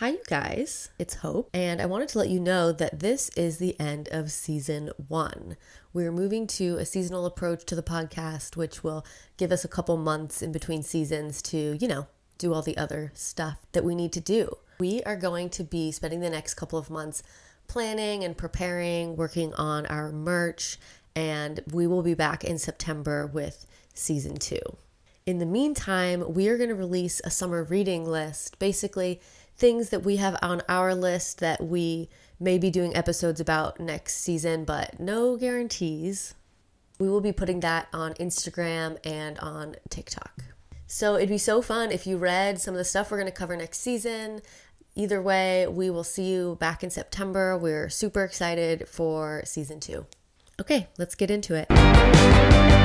Hi, you guys. It's Hope, and I wanted to let you know that this is the end of season one. We're moving to a seasonal approach to the podcast, which will give us a couple months in between seasons to, you know, do all the other stuff that we need to do. We are going to be spending the next couple of months planning and preparing, working on our merch, and we will be back in September with season two. In the meantime, we are going to release a summer reading list. Basically, things that we have on our list that we may be doing episodes about next season, but no guarantees. We will be putting that on Instagram and on TikTok. So it'd be so fun if you read some of the stuff we're going to cover next season. Either way, we will see you back in September. We're super excited for season two. Okay, let's get into it.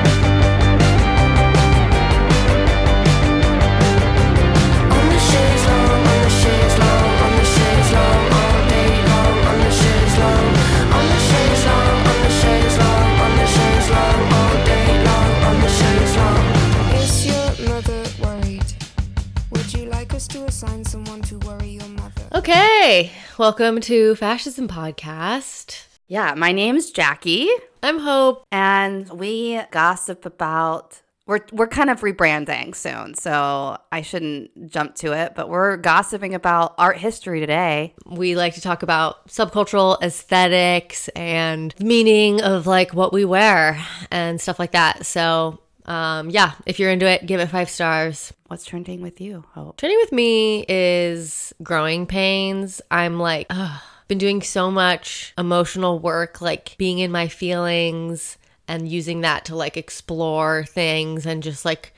Okay, welcome to Fashism Podcast. Yeah, my name's Jackie, I'm Hope. and we gossip about. We're we're kind of rebranding soon, so I shouldn't jump to it. But we're gossiping about art history today. We like to talk about subcultural aesthetics and the meaning of like what we wear and stuff like that. So, um, yeah, if you're into it, give it five stars. What's trending with you, Hope? Trending with me is growing pains. I'm like, ugh, been doing so much emotional work, like being in my feelings and using that to like explore things and just like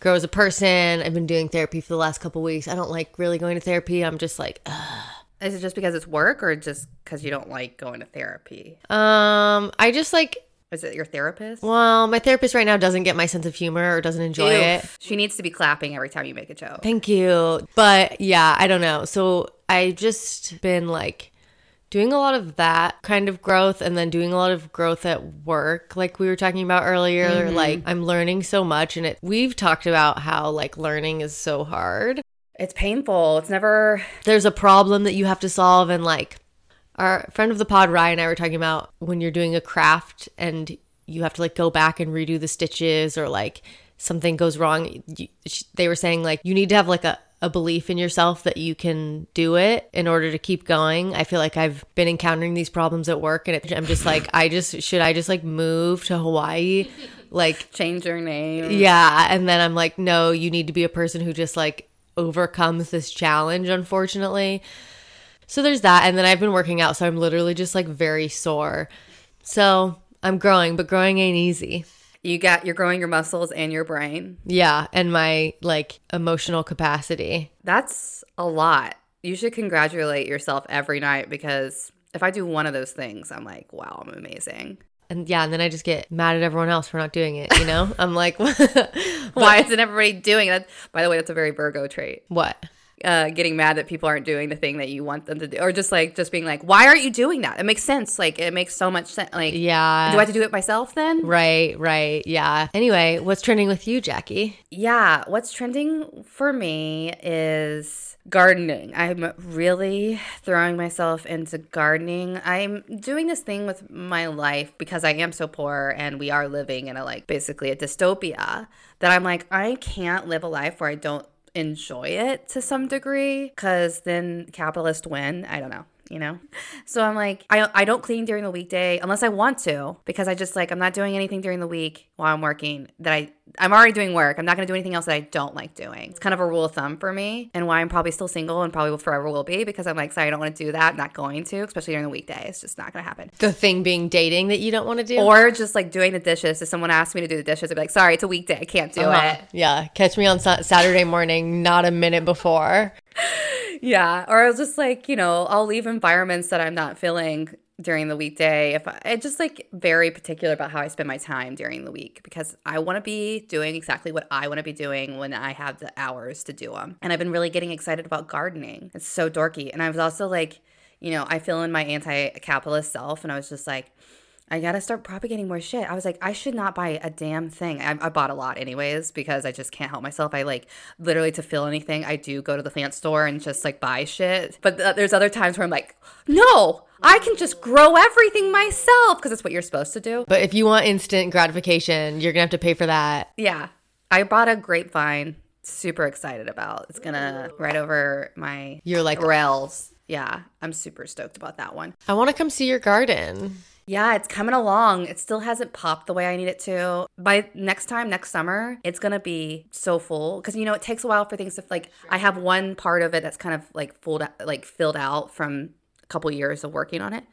grow as a person. I've been doing therapy for the last couple weeks. I don't like really going to therapy. I'm just like, ugh. Is it just because it's work, or just because you don't like going to therapy? um, I just like, Is it your therapist? well, my therapist right now doesn't get my sense of humor or doesn't enjoy it. She needs to be clapping every time you make a joke. Thank you. But yeah, I don't know. So I just been like doing a lot of that kind of growth and then doing a lot of growth at work like we were talking about earlier mm-hmm. like i'm learning so much and it we've talked about how like learning is so hard It's painful. It's never. there's a problem that you have to solve and like our friend of the pod ryan and i were talking about when you're doing a craft and you have to like go back and redo the stitches or like something goes wrong you, they were saying like you need to have like a, a belief in yourself that you can do it in order to keep going i feel like i've been encountering these problems at work and it, i'm just like i just should i just like move to hawaii like Change your name. yeah. And then I'm like, no, you need to be a person who just like overcomes this challenge, unfortunately. So there's that. And then I've been working out. So I'm literally just like very sore. So I'm growing, but growing ain't easy. You got. You're growing your muscles and your brain. Yeah. And my like emotional capacity. That's a lot. You should congratulate yourself every night because if I do one of those things, I'm like, wow, I'm amazing. And yeah. And then I just get mad at everyone else for not doing it. You know, I'm like, Why isn't everybody doing that? By the way, that's a very Virgo trait. what? Uh, getting mad that people aren't doing the thing that you want them to do, or just like just being like, "Why aren't you doing that?" It makes sense. Like it makes so much sense. Like, Yeah. do I have to do it myself then? Right, right. Yeah. Anyway, what's trending with you, Jackie? Yeah, what's trending for me is gardening. I'm really throwing myself into gardening. I'm doing this thing with my life because I am so poor and we are living in a like basically a dystopia that I'm like I can't live a life where I don't enjoy it to some degree cuz then capitalists win. I don't know you know? So I'm like, I, I don't clean during the weekday unless I want to because I just like, I'm not doing anything during the week while I'm working that I, I'm already doing work. I'm not going to do anything else that I don't like doing. It's kind of a rule of thumb for me and why I'm probably still single and probably will forever will be because I'm like, sorry, I don't want to do that. I'm not going to, especially during the weekday. It's just not going to happen. The thing being dating that you don't want to do? Or just like doing the dishes. If someone asks me to do the dishes, I'd be like, sorry, it's a weekday. I can't do Uh-huh. it. Yeah, catch me on Sa- Saturday morning, not a minute before. Yeah, or I'll just like you know I'll leave environments that I'm not feeling during the weekday. If I, just like very particular about how I spend my time during the week because I want to be doing exactly what I want to be doing when I have the hours to do them. And I've been really getting excited about gardening. It's so dorky, and I was also like, you know, I feel in my anti-capitalist self, and I was just like. I gotta start propagating more shit. I was like, I should not buy a damn thing. I, I bought a lot anyways because I just can't help myself. I like literally to feel anything, I do go to the plant store and just like buy shit. But th- there's other times where I'm like, no, I can just grow everything myself because it's what you're supposed to do. But if you want instant gratification, you're gonna have to pay for that. Yeah. I bought a grapevine. Super excited about. It's gonna right over my You're like, rails. Yeah, I'm super stoked about that one. I want to come see your garden. Yeah, it's coming along. It still hasn't popped the way I need it to. By next time, next summer, it's gonna be so full because you know it takes a while for things to like. I have one part of it that's kind of like full, like filled out from a couple years of working on it.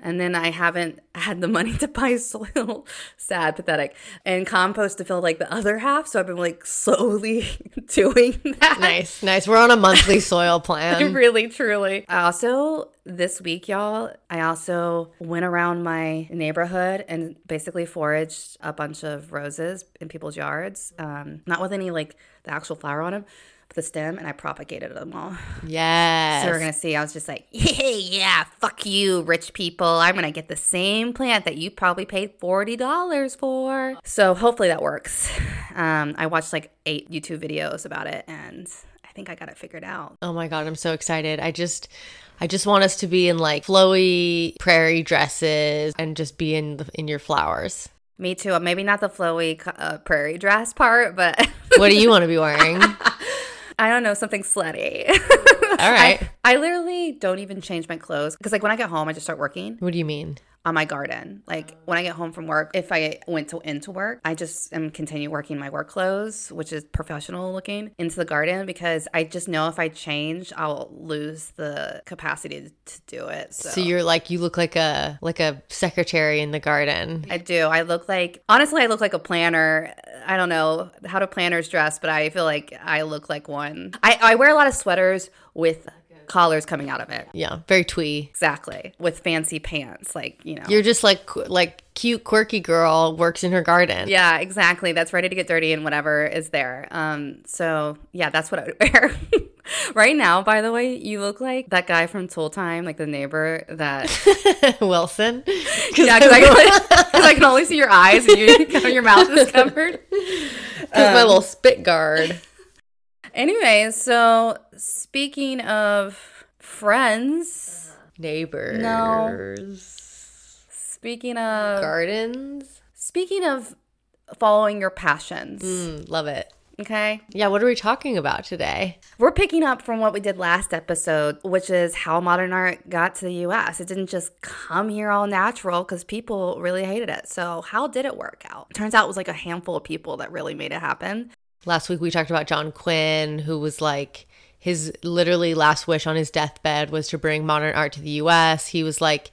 And then I haven't had the money to buy soil. Sad, pathetic. And compost to fill like the other half. So I've been like slowly doing that. Nice, nice. We're on a monthly soil plan. really, truly. I also, this week, y'all, I also went around my neighborhood and basically foraged a bunch of roses in people's yards. Um, not with any like the actual flower on them, but the stem, and I propagated them all. Yes. So we're gonna see. I was just like, hey, yeah, fuck you, rich people. I'm gonna get the same plant that you probably paid forty dollars for. So hopefully that works. Um, I watched like eight YouTube videos about it, and think I got it figured out. Oh my god, I'm so excited. I just I just want us to be in like flowy prairie dresses and just be in the, in your flowers. Me too. Maybe not the flowy uh, prairie dress part, but What do you want to be wearing? I don't know, something slutty. All right. I, I literally don't even change my clothes because, like, when I get home, I just start working What do you mean? On my garden. Like, oh. when I get home from work, if I went to into work, I just am continue working my work clothes, which is professional looking, into the garden because I just know if I change, I'll lose the capacity to do it. So, So you're like you look like a like a secretary in the garden. I do. I look like honestly, I look like a planner. I don't know how do planners dress, but I feel like I look like one. I, I wear a lot of sweaters with collars coming out of it. Yeah, very twee. Exactly. With fancy pants. Like, you know. You're just like like cute quirky girl works in her garden. yeah, exactly. That's ready to get dirty and whatever is there. Um, so yeah, that's what I would wear. right now, by the way, you look like that guy from Tool Time, like the neighbor that Wilson. Yeah, because I, can- I can only see your eyes and you, your mouth is covered. Because my little spit guard. Anyways, so speaking of friends, Neighbors. speaking of Gardens. speaking of following your passions, Mm, love it. okay? Yeah, what are we talking about today? We're picking up from what we did last episode, which is how modern art got to the US. It didn't just come here all natural because people really hated it. So, how did it work out? Turns out it was like a handful of people that really made it happen. Last week we talked about John Quinn, who was like his literally last wish on his deathbed was to bring modern art to the US. He was like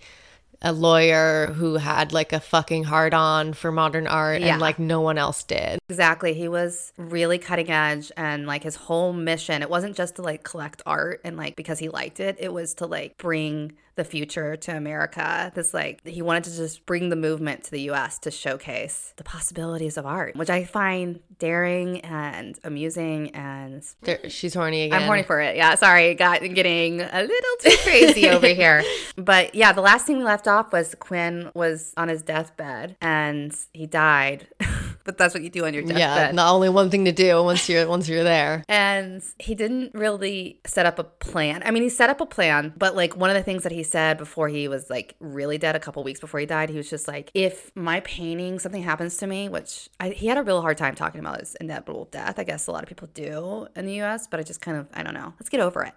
a lawyer who had like a fucking hard on for modern art Yeah. and like no one else did. Exactly. He was really cutting edge and like his whole mission, it wasn't just to like collect art and like because he liked it, it was to like bring the future to America. This like he wanted to just bring the movement to the US to showcase the possibilities of art, which I find daring and amusing and There, she's horny again. I'm horny for it. Yeah, sorry, got getting a little too crazy over here. But yeah, the last thing we left off was Quinn was on his deathbed and he died. but that's what you do on your deathbed. Yeah, not only one thing to do once you're once you're there. And he didn't really set up a plan. I mean, he set up a plan, but like one of the things that he said before he was like really dead, a couple weeks before he died, he was just like, if my painting, something happens to me, which I, he had a real hard time talking about his inevitable death. I guess a lot of people do in the US, but I just kind of, I don't know, let's get over it.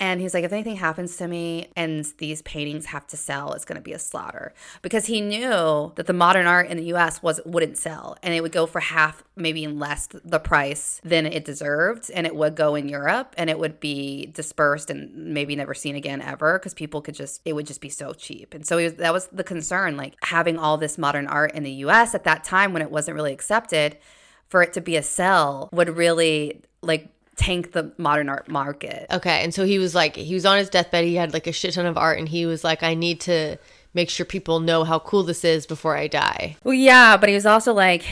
And he's like, if anything happens to me and these paintings have to sell, it's going to be a slaughter because he knew that the modern art in the US was wouldn't sell and it would go for half, maybe less the price than it deserved. And it would go in Europe and it would be dispersed and maybe never seen again ever because people could just, it would just be so cheap. And so was, that was the concern, like having all this modern art in the US at that time when it wasn't really accepted for it to be a sell would really like tank the modern art market. Okay, and so he was like he was on his deathbed. He had like a shit ton of art, and he was like, I need to make sure people know how cool this is before I die. Well, yeah, but he was also like,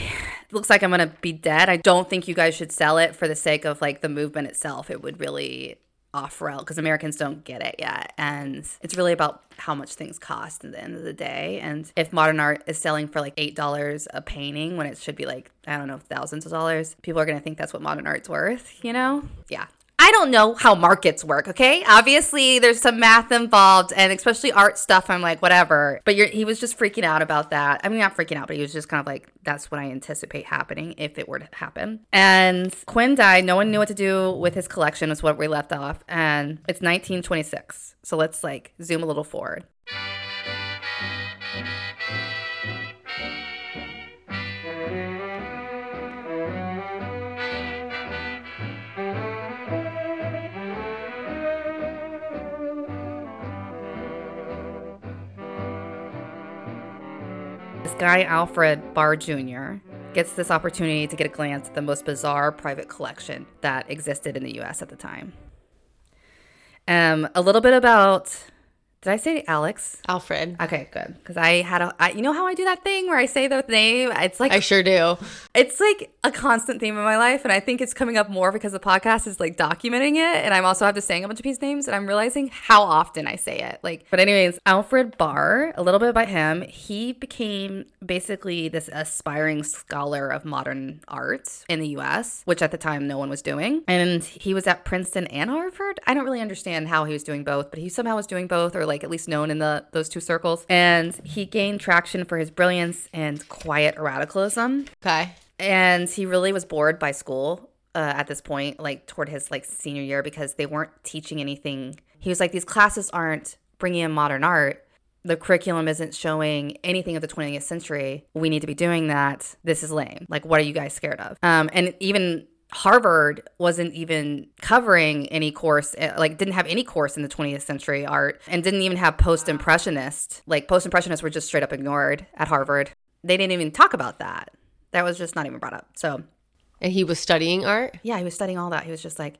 looks like I'm gonna be dead. I don't think you guys should sell it for the sake of like the movement itself. It would really off rail because Americans don't get it yet. And it's really about how much things cost at the end of the day. And if modern art is selling for like $8 a painting when it should be like, I don't know, thousands of dollars, people are going to think that's what modern art's worth, you know? Yeah. I don't know how markets work, okay? Obviously, there's some math involved, and especially art stuff. I'm like, whatever. But he was just freaking out about that. I mean, not freaking out, but he was just kind of like, that's what I anticipate happening if it were to happen. And Quinn died. No one knew what to do with his collection, is what we left off. And it's 1926. So let's like zoom a little forward. Guy, Alfred Barr Jr., gets this opportunity to get a glance at the most bizarre private collection that existed in the US at the time. Um, a little bit about. Did I say Alex? Alfred. Okay, good. Because I had a, I, you know how I do that thing where I say the name? It's like I sure do. it's like a constant theme in my life and i think it's coming up more because the podcast is like documenting it and i'm also have to saying a bunch of these names and i'm realizing how often i say it like but anyways alfred barr a little bit about him he became basically this aspiring scholar of modern art in the us which at the time no one was doing and he was at princeton and harvard i don't really understand how he was doing both but he somehow was doing both or like at least known in the those two circles. And he gained traction for his brilliance and quiet radicalism. Okay. and he really was bored by school uh, at this point like toward his like senior year because they weren't teaching anything. He was like these classes aren't bringing in modern art. The curriculum isn't showing anything of the 20th century. We need to be doing that. This is lame. Like what are you guys scared of? Um, and even Harvard wasn't even covering any course, eh, like didn't have any course in the 20th century art and didn't even have post impressionist. Like post impressionists were just straight up ignored at Harvard. They didn't even talk about that. That was just not even brought up. So, And he was studying art, yeah, he was studying all that. He was just like,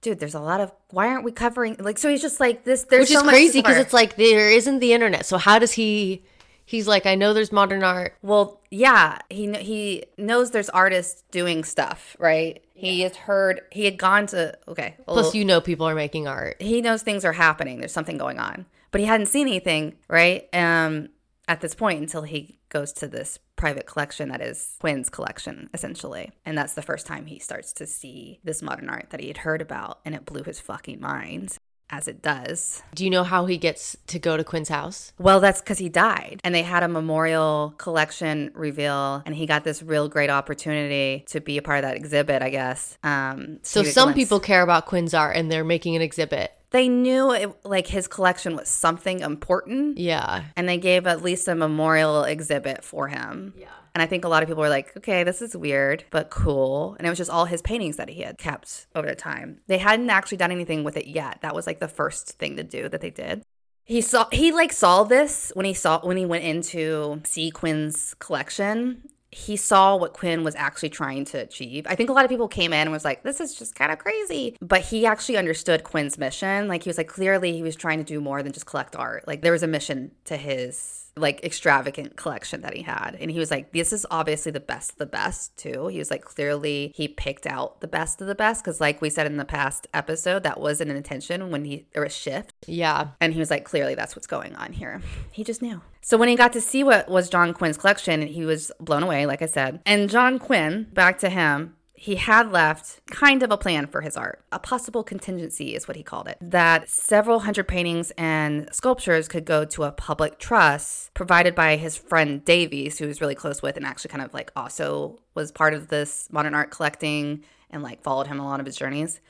dude, there's a lot of, why aren't we covering? Like, so he's just like, this, there's which is so much crazy because it's like there isn't the internet. So how does he? He's like, I know there's modern art. Well, yeah, he he knows there's artists doing stuff, right? He has heard he had gone to okay. Plus, well, you know, people are making art. he knows things are happening. There's something going on, but he hadn't seen anything, right? Um, at this point until he goes to this private collection that is Quinn's collection, essentially, and that's the first time he starts to see this modern art that he had heard about, and it blew his fucking mind, as it does. Do you know how he gets to go to Quinn's house? Well, that's because he died. And they had a memorial collection reveal, and he got this real great opportunity to be a part of that exhibit, I guess. Um, So to get a some people care about Quinn's art and they're making an exhibit. they knew it, like his collection was something important, Yeah. and they gave at least a memorial exhibit for him. Yeah. And I think a lot of people were like, okay, this is weird, but cool. And it was just all his paintings that he had kept over the time. They hadn't actually done anything with it yet. That was like the first thing to do that they did. He saw he like saw this when he saw when he went into see Quinn's collection. He saw what Quinn was actually trying to achieve. I think a lot of people came in and was like, this is just kind of crazy. But he actually understood Quinn's mission. Like he was like, clearly he was trying to do more than just collect art. Like there was a mission to his like extravagant collection that he had. And he was like, this is obviously the best of the best too. He was like, clearly he picked out the best of the best. Cause like we said in the past episode, that was an intention when he, there was shift. Yeah. And he was like, clearly that's what's going on here. He just knew. So when he got to see what was John Quinn's collection, he was blown away, like I said. And John Quinn, back to him, he had left kind of a plan for his art. A possible contingency is what he called it. That several hundred paintings and sculptures could go to a public trust provided by his friend Davies, who was really close with and actually kind of like also was part of this modern art collecting and like followed him a lot of his journeys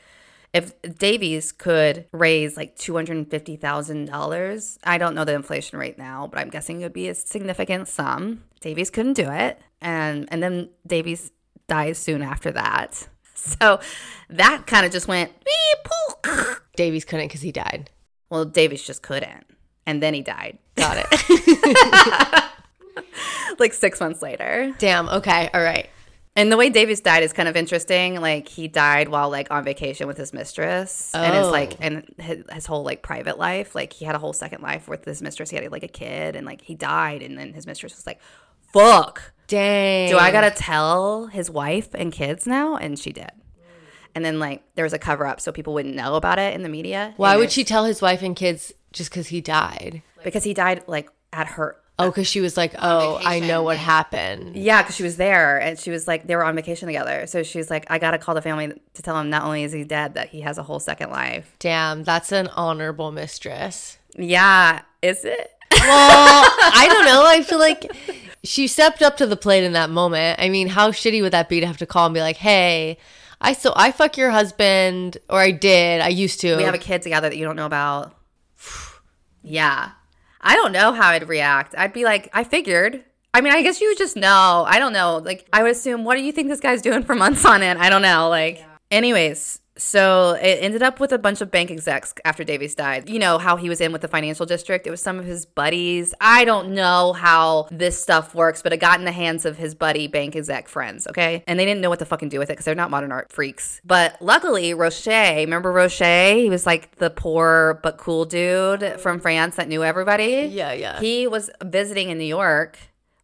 if Davies could raise like two hundred and fifty thousand dollars, I don't know the inflation rate now, but I'm guessing it would be a significant sum. Davies couldn't do it, and and then Davies dies soon after that. So that kind of just went beep. Davies couldn't because he died. Well, Davies just couldn't, and then he died. Got it. like six months later. Damn. Okay. All right. And the way Davies died is kind of interesting. Like he died while like on vacation with his mistress, and it's Oh. like and his, his whole like private life. Like he had a whole second life with his mistress. He had like a kid, and like he died, and then his mistress was like, "Fuck, Dang. do I gotta tell his wife and kids now?" And she did. and then like there was a cover up so people wouldn't know about it in the media. Why And would she tell his wife and kids just because he died? Because he died like at her. Oh, because she was like, oh, I know what happened. Yeah, because she was there and she was like, they were on vacation together. So she's like, I gotta call the family to tell him not only is he dead, that he has a whole second life. Damn, that's an honorable mistress. Yeah, is it? Well, I don't know. I feel like she stepped up to the plate in that moment. I mean, how shitty would that be to have to call and be like, hey, I so I fuck your husband, or I did, I used to. We have a kid together that you don't know about. yeah. I don't know how I'd react. I'd be like, I figured. I mean, I guess you would just know. I don't know. Like, I would assume, what do you think this guy's doing for months on end? I don't know. Like, anyways, so it ended up with a bunch of bank execs after Davies died. You know how he was in with the financial district? It was some of his buddies. I don't know how this stuff works, but it got in the hands of his buddy bank exec friends, okay? And they didn't know what to fucking do with it because they're not modern art freaks. But luckily, Roche, remember Roche? He was like the poor but cool dude from France that knew everybody. Yeah, yeah. He was visiting in New York.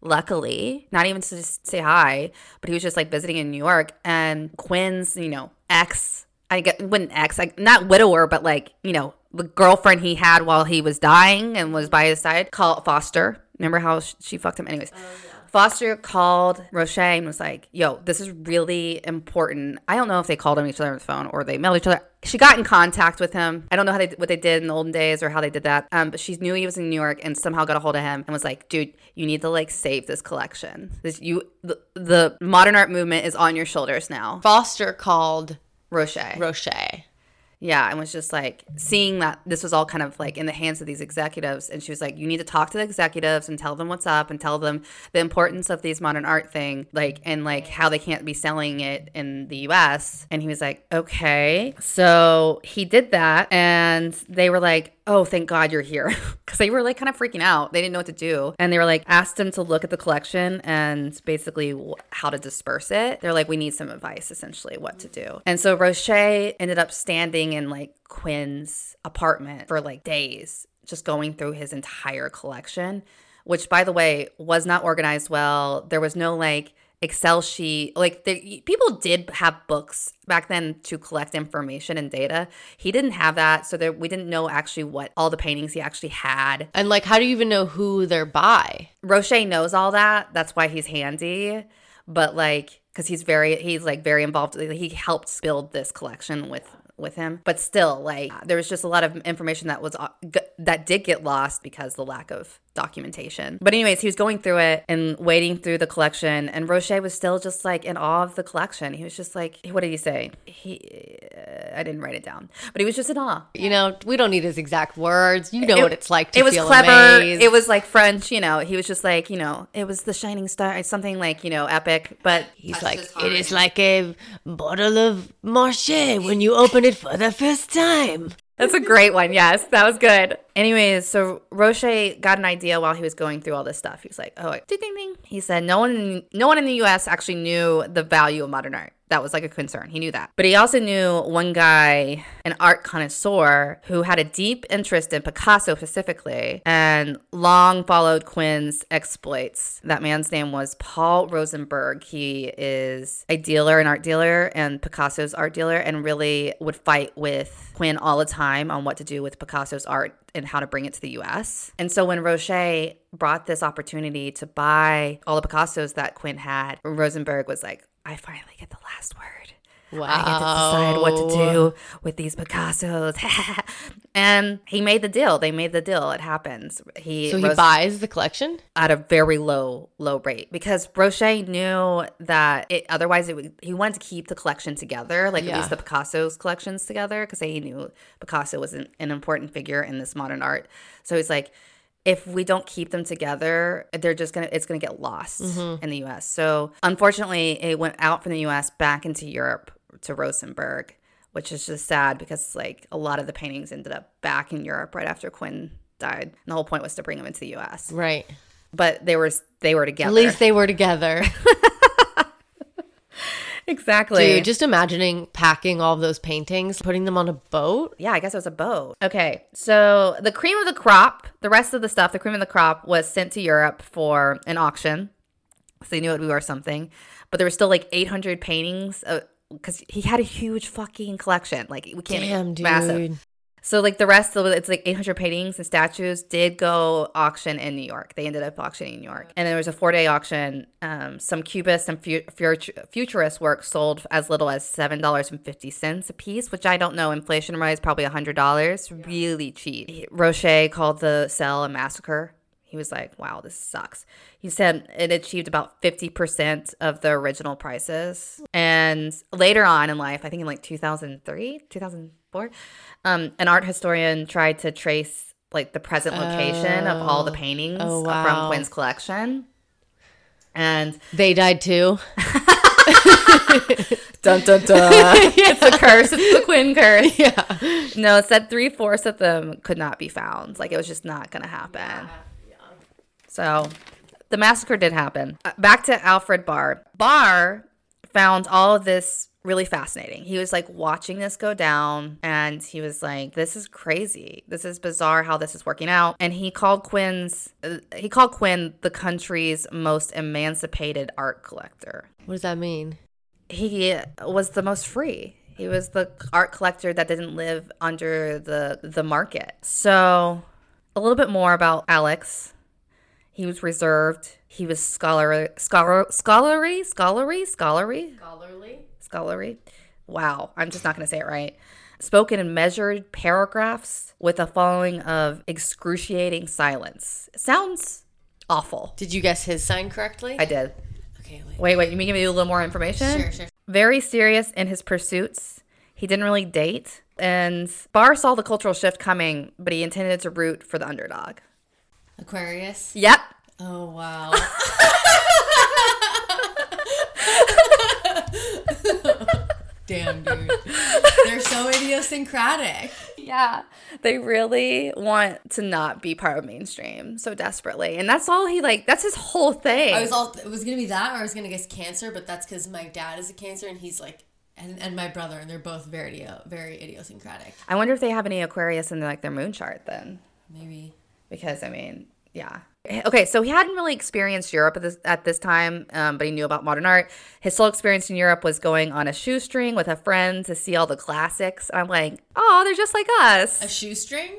Luckily, not even to just say hi, but he was just like visiting in New York. And Quinn's, you know, ex, I get wouldn't ex, like not widower, but like you know, the girlfriend he had while he was dying and was by his side, called Foster. Remember how she fucked him? Anyways, Foster called Roche and was like, "Yo, this is really important." I don't know if they called him each other on the phone or they mailed each other. She got in contact with him. I don't know how they what they did in the olden days or how they did that. Um, but she knew he was in New York and somehow got a hold of him and was like, "Dude, you need to like save this collection. This you the, the modern art movement is on your shoulders now." Foster called Roche. Roche. Yeah, and was just like seeing that this was all kind of like in the hands of these executives. And she was like, You need to talk to the executives and tell them what's up and tell them the importance of these modern art thing, like, and like how they can't be selling it in the US. And he was like, Okay. So he did that. And they were like, Oh, thank God you're here. Cause they were like kind of freaking out. They didn't know what to do. And they were like, asked him to look at the collection and basically how to disperse it. They're like, We need some advice, essentially, what to do. And so Roche ended up standing in like Quinn's apartment for like days, just going through his entire collection, which, by the way, was not organized well. There was no like Excel sheet. Like the, people did have books back then to collect information and data. He didn't have that, so there, we didn't know actually what all the paintings he actually had. And like, how do you even know who they're by? Roche knows all that. That's why he's handy. But like, because he's very, he's like very involved. He helped build this collection with with him. But still, like, there was just a lot of information that was uh, that did get lost because the lack of documentation. But anyways, he was going through it and wading through the collection, and Roche was still just like in awe of the collection. He was just like, what did he say? He, uh, I didn't write it down, but he was just in awe. You know, we don't need his exact words. You know It- what it's like to it was feel clever amazed. it was like french you know he was just like you know it was the shining star something like you know epic but He's like, it is like a bottle of Marche when you open it for the first time. that's a great one yes. That was good. Anyways so roche got an idea while he was going through all this stuff. He was like oh ding ding ding. He said no one no one in the us actually knew the value of modern art that was like a concern. He knew that. But he also knew one guy, an art connoisseur, who had a deep interest in Picasso specifically and long followed Quinn's exploits. That man's name was Paul Rosenberg. He is a dealer, an art dealer, and Picasso's art dealer, and really would fight with Quinn all the time on what to do with Picasso's art and how to bring it to the US. And so when Roche brought this opportunity to buy all the Picassos that Quinn had, Rosenberg was like, I finally get the last word. Wow. I get to decide what to do with these Picassos. and he made the deal. They made the deal. It happens. He So he Ros- buys the collection? at a very low low rate because Roche knew that it otherwise it would he wanted to keep the collection together like at Yeah. least the Picasso's collections together because he knew Picasso was an, an important figure in this modern art so he's like if we don't keep them together they're just gonna it's gonna get lost mm-hmm. in the US so unfortunately it went out from the US back into Europe to Rosenberg which is just sad because like a lot of the paintings ended up back in Europe right after Quinn died and the whole point was to bring them into the US Right. but they were they were together. At least they were together. exactly. Dude, just imagining packing all those paintings, putting them on a boat. yeah, I guess it was a boat. Okay, so the cream of the crop, the rest of the stuff, the cream of the crop was sent to Europe for an auction. So they knew it would be worth something, but there were still like 800 paintings uh, because he had a huge fucking collection. Like we can't Damn, dude. massive. So like the rest of it, it's like 800 paintings and statues did go auction in New York. They ended up auctioning in New York, and there was a four day auction. Um, some cubist and fu- fut- futurist work sold as little as seven dollars and fifty cents a piece, which I don't know inflation rise probably hundred dollars. Really cheap. He- Roche called the sale a massacre. He was like, wow, this sucks. He said it achieved about 50% of the original prices. And later on in life, I think in like 2003, 2004, um, an art historian tried to trace like the present location of all the paintings Oh, from. Quinn's collection. And They died too. dun dun dun, it's a curse. It's the Quinn curse. Yeah. No, it said three fourths of them could not be found. Like it was just not going to happen. Yeah. So the massacre did happen. Uh, Back to Alfred Barr. Barr found all of this really fascinating. He was like watching this go down and he was like, this is crazy. This is bizarre how this is working out. And he called Quinn's, uh, he called Quinn the country's most emancipated art collector What does that mean? he was the most free. He was the art collector that didn't live under the the market. So, a little bit more about Alex. He was reserved. He was scholar scholar scholarly scholarly scholarly Scholarly. Scholarly. Wow, I'm just not going to say it right. Spoken in measured paragraphs with a following of excruciating silence. Sounds awful. Did you guess his sign correctly? I did. okay, wait. Wait, wait. You mean give me a little more information? Sure, sure. very serious in his pursuits. He didn't really date. And Barr saw the cultural shift coming, but he intended to root for the underdog. Aquarius. Yep. Oh wow. Damn, dude. They're so idiosyncratic. Yeah. They really want to not be part of mainstream so desperately. And that's all he like that's his whole thing. I was all it was gonna be that, or I was gonna guess cancer, but that's because my dad is a cancer, and he's like, and, and my brother, and they're both very very idiosyncratic. I wonder if they have any Aquarius in their, like their moon chart then. Maybe. because I mean, yeah. Okay, so he hadn't really experienced Europe at this at this time, um, but he knew about modern art. His sole experience in Europe was going on a shoestring with a friend to see all the classics. I'm like, oh, they're just like us. A shoestring.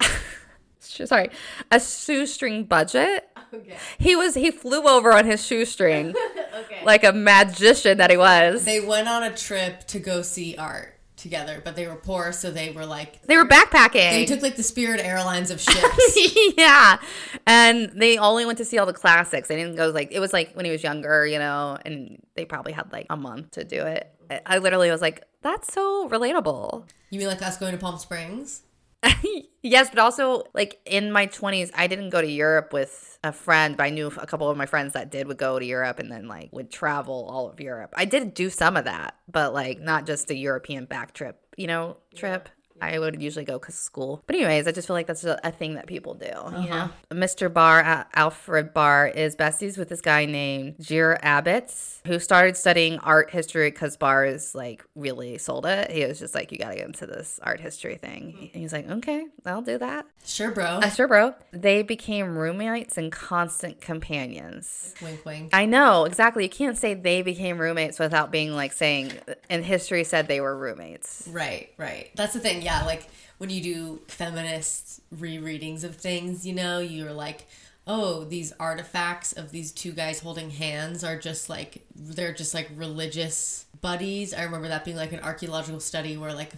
Sorry, a shoestring budget. Okay. He was he flew over on his shoestring Okay. like a magician that he was. they went on a trip to go see art together, but they were poor, so they were like They were backpacking. they took like the Spirit Airlines of ships. yeah. And they only went to see all the classics. They didn't go like it was like when he was younger, you know, and they probably had like a month to do it. I- literally was like, that's so relatable. you mean like us going to Palm Springs? yes, but also like in my 20s, I didn't go to Europe with a friend, but I knew a couple of my friends that did would go to Europe and then like would travel all of Europe. I did do some of that, but like not just a European back trip, you know, trip. I would usually go because school. But anyways, I just feel like that's a, a thing that people do. You know, Mr. Barr, uh, Alfred Barr, is besties with this guy named Jere Abbots, who started studying art history because Barr is like really sold it. He was just like, you got to get into this art history thing. And he's like, okay, I'll do that. Sure, bro. Uh, sure, bro. They became roommates and constant companions. wink, wink. I know exactly. You can't say they became roommates without being like saying, and history said they were roommates. Right, right. That's the thing. Yeah, like when you do feminist rereadings of things, you know, you're like, oh, these artifacts of these two guys holding hands are just like they're just like religious buddies. I remember that being like an archaeological study where like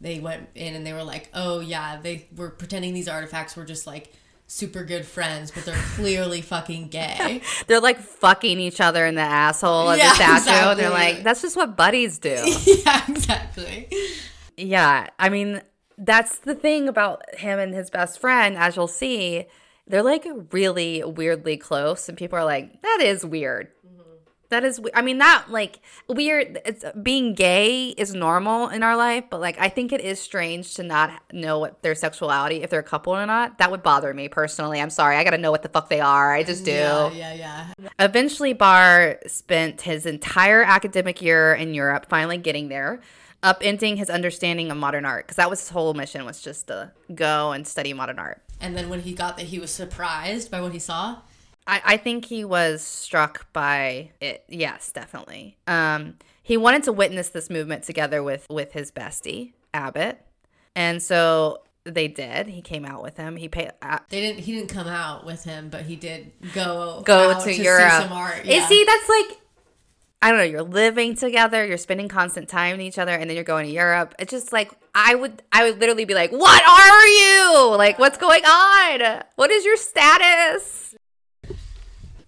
they went in and they were like, oh yeah, they were pretending these artifacts were just like super good friends, but they're clearly fucking gay. They're like fucking each other in the asshole of Yeah, the statue. And they're like, that's just what buddies do. yeah, exactly. Yeah. I mean, that's the thing about him and his best friend, as you'll see. They're like really weirdly close, and people are like, that is weird. Mm-hmm. That is, I mean, that like weird. It's being gay is normal in our life, but like I think it is strange to not know what their sexuality, if they're a couple or not. That would bother me personally. I'm sorry, I gotta know what the fuck they are. I just do. Yeah, yeah, yeah. Eventually, Barr spent his entire academic year in Europe, finally getting there, upending his understanding of modern art because that was his whole mission was just to go and study modern art. And then when he got that, he was surprised by what he saw. I, I think he was struck by it. Yes, definitely. Um, he wanted to witness this movement together with with his bestie Abbott, and so they did. He came out with him. He paid. Uh, They didn't. He didn't come out with him, but he did go go out to, see Europe. some art. And Yeah. see, that's like I don't know. You're living together. You're spending constant time with each other, and then you're going to Europe. It's just like I would. I would literally be like, "What are you? Like, what's going on? What is your status?"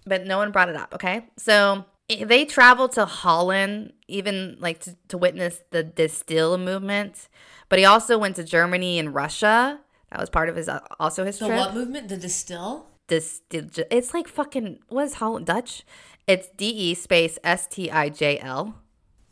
But no one brought it up. Okay, so they traveled to Holland, even like to, to witness the De Stijl movement. But he also went to Germany and Russia. That was part of his uh, also his the trip what movement? The De Stijl. this it's like fucking what is Holland Dutch? It's D E space S T I J L.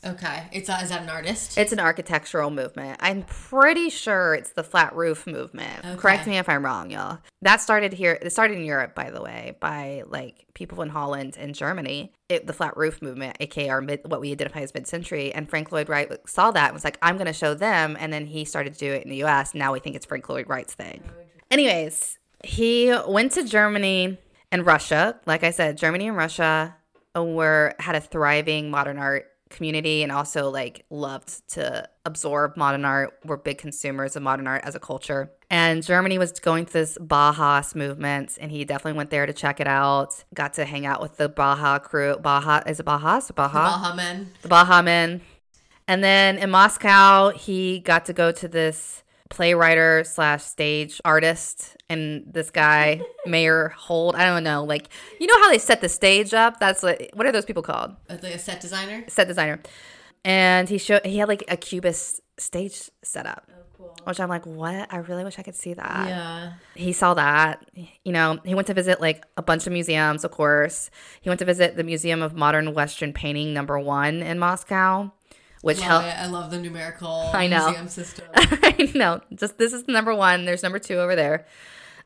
Okay, it's uh, is that an artist? It's an architectural movement. I'm pretty sure it's the flat roof movement. Correct me if I'm wrong, y'all. That started here. It started in Europe, by the way, by like people in Holland and Germany. It, the flat roof movement, aka our mid, what we identify as mid-century, and Frank Lloyd Wright saw that and was like, "I'm going to show them," and then he started to do it in the U.S. Now we think it's Frank Lloyd Wright's thing. Anyways, he went to Germany and Russia. Like I said, Germany and Russia were had a thriving modern art community and also like loved to absorb modern art were big consumers of modern art as a culture and germany was going through this bauhaus movement and he definitely went there to check it out got to hang out with the baja crew baja is it bauhaus baja Baha Men. the Baja Men. And then in Moscow, he got to go to this playwriter slash stage artist and this guy Meyerhold. I don't know, like you know how they set the stage up. That's what what are those people called? Uh, the set designer. Set designer. And he showed he had like a cubist stage set up. Which I'm like, what? I really wish I could see that Yeah. he saw that you know he went to visit like a bunch of museums of course he went to visit the museum of modern western painting number one in moscow which it. I love the numerical I know. museum system. I know. Just this is number one. There's number two over there,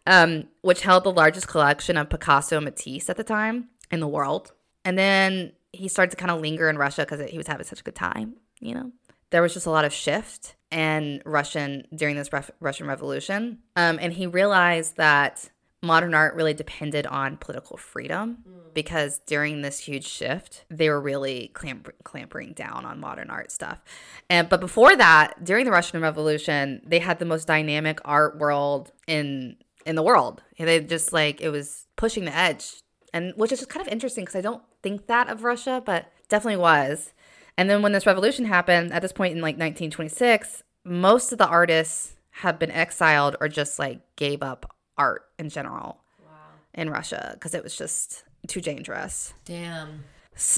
um, which held the largest collection of Picasso and Matisse at the time in the world. And then he started to kind of linger in Russia because he was having such a good time. You know, there was just a lot of shift and Russian during this Russian Revolution, um, and he realized that modern art really depended on political freedom mm. because during this huge shift they were really clamp- clampering down on modern art stuff. And but before that during the russian revolution they had the most dynamic art world in in the world. They just like it was pushing the edge and which is just kind of interesting because i don't think that of russia but definitely was. And then when this revolution happened at this point in like 1926 most of the artists have been exiled or just like gave up art in general in Russia because it was just too dangerous. Damn.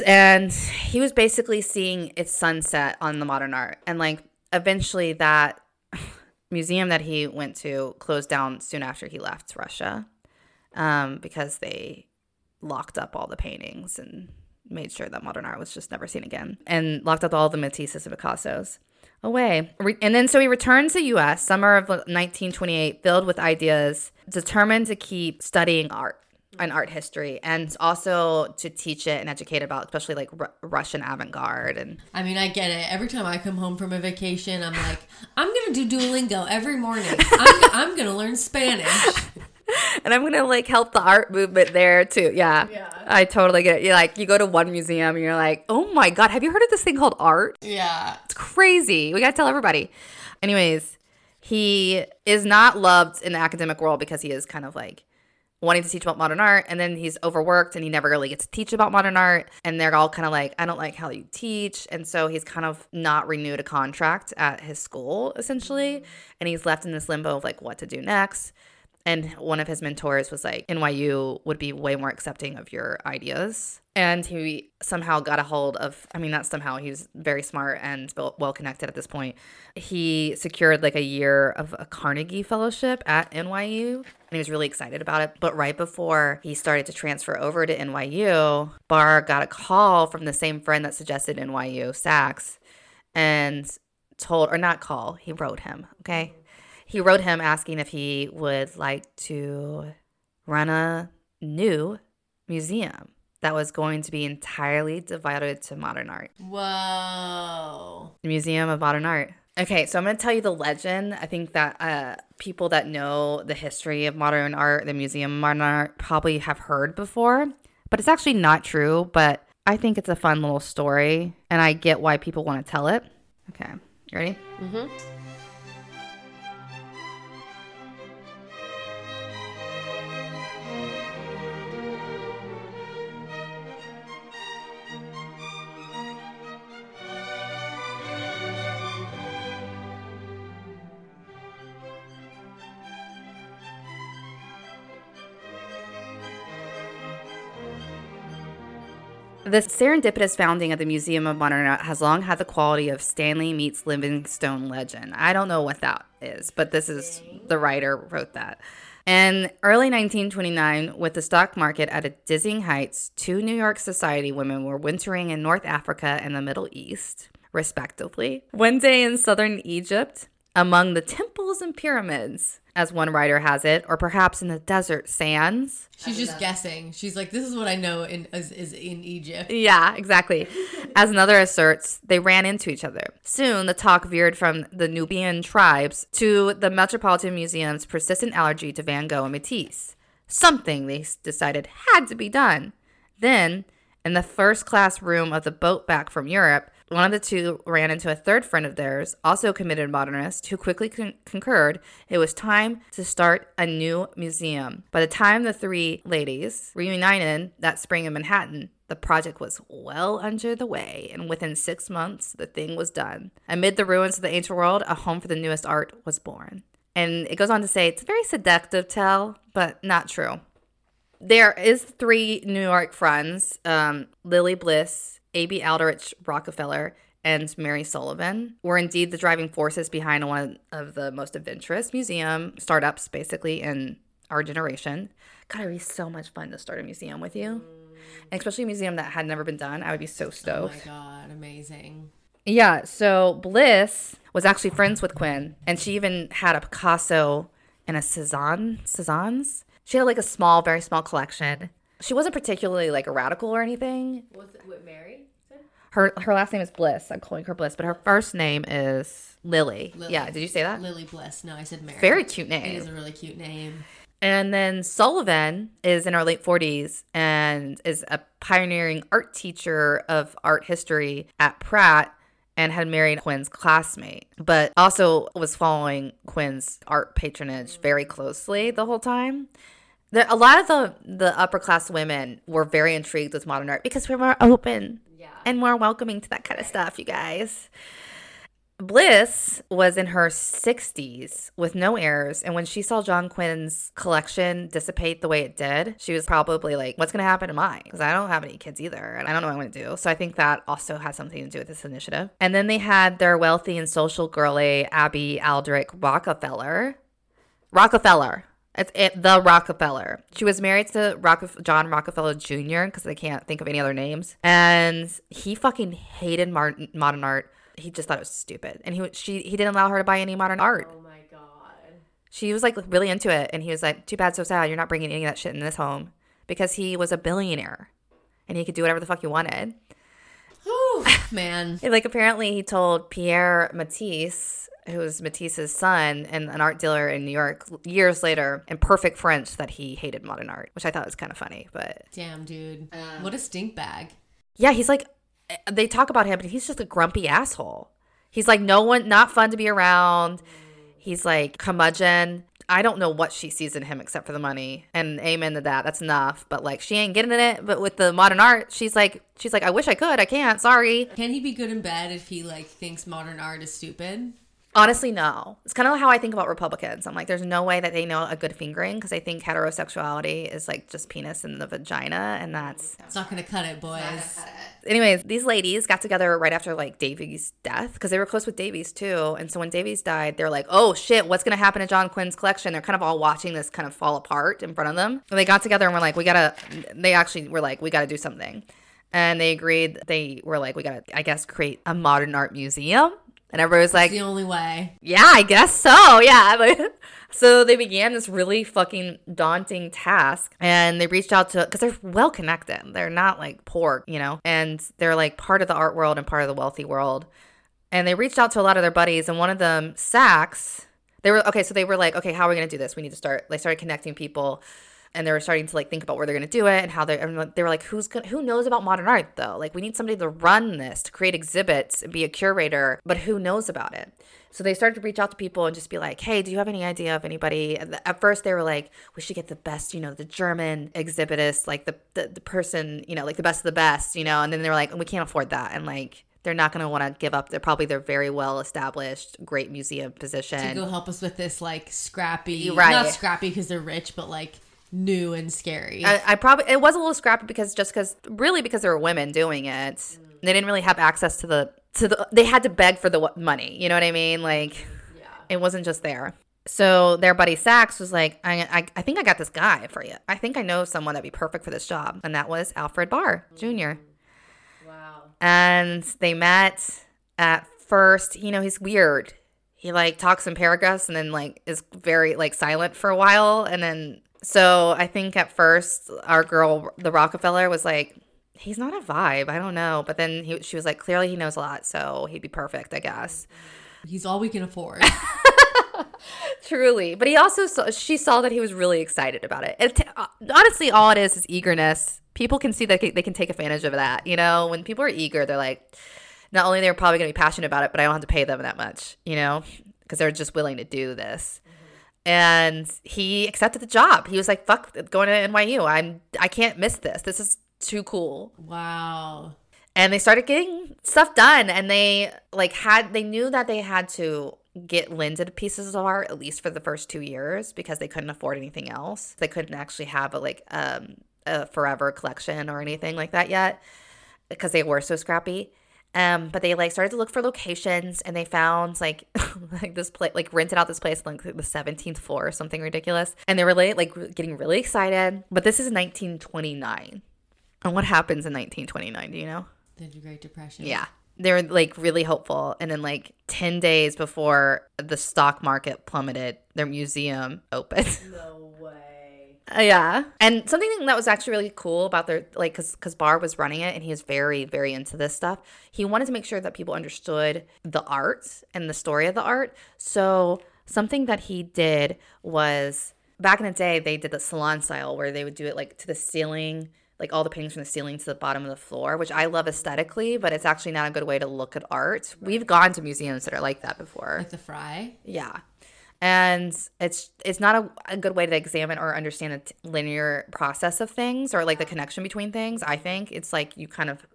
And he was basically seeing its sunset on the modern art. And like eventually that museum that he went to closed down soon after he left Russia um, because they locked up all the paintings and made sure that modern art was just never seen again and locked up all the Matisses and Picassos away. Re- And then so he returned to US summer of 1928 filled with ideas, determined to keep studying art and art history and also to teach it and educate about especially like Ru- Russian avant-garde and I mean, I get it. Every time I come home from a vacation, I'm like, I'm gonna do Duolingo every morning. I'm, I'm gonna learn Spanish. and I'm gonna like help the art movement there too. Yeah, Yeah. I totally get it. You like you go to one museum and you're like, oh my god, have you heard of this thing called art? Yeah. It's crazy. We gotta tell everybody. Anyways, he is not loved in the academic world because he is kind of like wanting to teach about modern art and then he's overworked and he never really gets to teach about modern art and they're all kind of like i don't like how you teach. And so he's kind of not renewed a contract at his school essentially and he's left in this limbo of like what to do next and one of his mentors was like nyu would be way more accepting of your ideas. And he somehow got a hold of i mean not somehow he was very smart and well connected at this point. He secured like a year of a carnegie fellowship at nyu and he was really excited about it. But right before he started to transfer over to nyu barr got a call from the same friend that suggested nyu sachs and told or not call he wrote him okay he wrote him asking if he would like to run a new museum that was going to be entirely devoted to modern art. Whoa. The Museum of Modern Art. Okay, so I'm going to tell you the legend. I think that uh, people that know the history of modern art, the Museum of Modern Art, probably have heard before, but it's actually not true. But I think it's a fun little story, and I get why people want to tell it. Okay, you ready? The serendipitous founding of the Museum of Modern Art has long had the quality of Stanley meets Livingstone legend. I don't know what that is, but this is the writer wrote that. In early 1929, with the stock market at a dizzying heights, two New York society women were wintering in North Africa and the Middle East, respectively. One day in southern Egypt, among the temples and pyramids, as one writer has it, or perhaps in the desert sands. She's just guessing. She's like, this is what I know in is, is in Egypt. Yeah, exactly. As another asserts, they ran into each other. Soon, the talk veered from the Nubian tribes to the Metropolitan Museum's persistent allergy to Van Gogh and Matisse. Something, they decided, had to be done. Then, in the first class room of the boat back from Europe, one of the two ran into a third friend of theirs, also a committed modernist, who quickly con- concurred it was time to start a new museum. By the time the three ladies reunited that spring in Manhattan, the project was well under the way, and within six months, the thing was done. Amid the ruins of the ancient world, a home for the newest art was born. And it goes on to say it's a very seductive tale, but not true there is three New York friends, um, Lily Bliss, Abby Aldrich Rockefeller, and Mary Sullivan were indeed the driving forces behind one of the most adventurous museum startups, basically in our generation. God, it'd be so much fun to start a museum with you, and especially a museum that had never been done. I would be so stoked. Oh my god, amazing. Yeah, so Bliss was actually friends with Quinn, and she even had a Picasso and a Cezanne. Cezanne's. She had like a small, very small collection. She wasn't particularly like a radical or anything. What's it with Mary? Her her last name is Bliss. I'm calling her Bliss, but her first name is Lily. Lily. Yeah, did you say that? Lily Bliss. No, I said Mary. Very cute name. It is a really cute name. And then Sullivan is in her late 40s and is a pioneering art teacher of art history at Pratt and had married Quinn's classmate, but also was following Quinn's art patronage very closely the whole time. The, a lot of the, the upper class women were very intrigued with modern art because we're more open and more welcoming to that kind of stuff, you guys. Bliss was in her 60s with no heirs, and when she saw John Quinn's collection dissipate the way it did, she was probably like, What's going to happen to mine? Because I don't have any kids either, and I don't know what I'm going to do. So I think that also has something to do with this initiative. And then they had their wealthy and social girly, eh, Abby Aldrich Rockefeller. Rockefeller. It's it, the Rockefeller. She was married to Rocke- John Rockefeller Jr. because they can't think of any other names, and he fucking hated modern art. He just thought it was stupid, and he she he didn't allow her to buy any modern art. Oh my god. She was like really into it, and he was like, "Too bad, so sad. You're not bringing any of that shit in this home," because he was a billionaire, and he could do whatever the fuck he wanted. Whew, man. Like apparently he told Pierre Matisse, who was Matisse's son and an art dealer in New York, years later in perfect French that he hated modern art, which I thought was kind of funny. But Damn, dude. Um, what a stink bag. yeah, he's like, eh, they talk about him, but he's just a grumpy asshole. He's like no one, not fun to be around. He's like curmudgeon. I don't know what she sees in him except for the money, and amen to that. That's enough. But like, she ain't getting in it. But with the modern art, she's like, she's like, I wish I could. I can't. Sorry. Can he be good in bed if he like thinks modern art is stupid? Honestly, no. It's kind of how I think about Republicans. I'm like, there's no way that they know a good fingering because I think heterosexuality is like just penis and the vagina, and that's. It's not gonna cut it, boys. Anyways, these ladies got together right after like Davies' death because they were close with Davies too. And so when Davies died, they're like, oh shit, what's gonna happen to John Quinn's collection? They're kind of all watching this kind of fall apart in front of them. And they got together and were like, we gotta. They actually were like, we gotta do something. And they agreed. They were like, we gotta, I guess, create a modern art museum. And everybody was like, The only way. yeah, I guess so. Yeah. So they began this really fucking daunting task and they reached out to, because they're well connected. They're not like poor, you know, and they're like part of the art world and part of the wealthy world. and they reached out to a lot of their buddies, and one of them, Sachs, they were okay. So they were like, okay, how are we gonna do this? We need to start. They started connecting people, and they were starting to like think about where they're gonna do it and how they. And they were like, who's gonna, who knows about modern art though? Like, we need somebody to run this, to create exhibits, and be a curator, but who knows about it? So they started to reach out to people and just be like, hey, do you have any idea of anybody? At first, they were like, we should get the best, you know, the German exhibitist, like the, the, the person, you know, like the best of the best, you know? And then they were like, we can't afford that. And like, they're not going to want to give up. They're probably their very well established, great museum position. To go help us with this like scrappy, Right. not scrappy because they're rich, but like new and scary. I, I probably it was a little scrappy because just because really because there were women doing it, mm. they didn't really have access to the to the. They had to beg for the money. You know what I mean? Like, yeah. it wasn't just there. So their buddy Sachs was like, I, I, I think I got this guy for you. I think I know someone that'd be perfect for this job, and that was Alfred Barr mm. Jr. wow. and they met at first you know he's weird he like talks in paragraphs and then like is very like silent for a while and then so i think at first our girl the rockefeller was like he's not a vibe i don't know but then he, she was like clearly he knows a lot so he'd be perfect i guess He's all we can afford. Truly, but he also saw, she saw that he was really excited about it. it uh, honestly, all it is is eagerness. People can see that they can take advantage of that. You know, when people are eager, they're like, not only they're probably going to be passionate about it, but I don't have to pay them that much. You know, because they're just willing to do this. And he accepted the job. He was like, "Fuck, going to NYU. I'm I can't miss this. This is too cool." wow. and they started getting stuff done and they like had they knew that they had to get limited pieces of art at least for the first two years because they couldn't afford anything else they couldn't actually have a like um a forever collection or anything like that yet because they were so scrappy um but they like started to look for locations and they found like like this place like rented out this place on like the 17th floor or something ridiculous and they were like, like getting really excited but this is 1929 and what happens in 1929 do you know The Great Depression. yeah. They were like really hopeful. And then, like 10 days before the stock market plummeted, their museum opened. No. Uh, yeah. And something that was actually really cool about their, like, because because Barr was running it and he was very, very into this stuff. He wanted to make sure that people understood the art and the story of the art. So, something that he did was back in the day, they did the salon style where they would do it like to the ceiling, like all the paintings from the ceiling to the bottom of the floor, which I love aesthetically, but it's actually not a good way to look at art. We've gone to museums that are like that before. Like the fry. Yeah. And it's it's not a, a good way to examine or understand the t- linear process of things or like the connection between things. I think it's like you kind of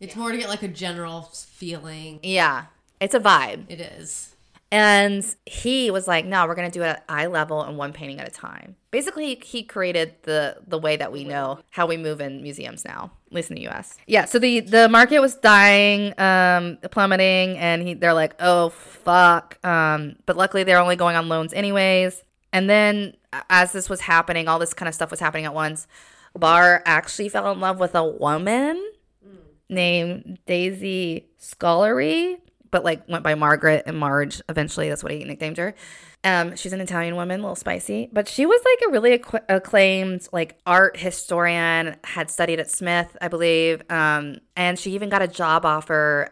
It's more to get like a general feeling. yeah, it's a vibe. It is. And he was like, "No, we're gonna do it at eye level and one painting at a time." Basically, he created the the way that we know how we move in museums now, at least in the U.S. Yeah. So the the market was dying, um, plummeting, and he they're like, "Oh fuck!" Um, but luckily, they're only going on loans anyways. And then, as this was happening, all this kind of stuff was happening at once. Barr actually fell in love with a woman named Daisy Scolari, but like went by Margaret and Marge. Eventually, that's what he nicknamed her. Um, she's an Italian woman, a little spicy, but she was like a really acc- acclaimed like art historian. Had studied at Smith, I believe, um, and she even got a job offer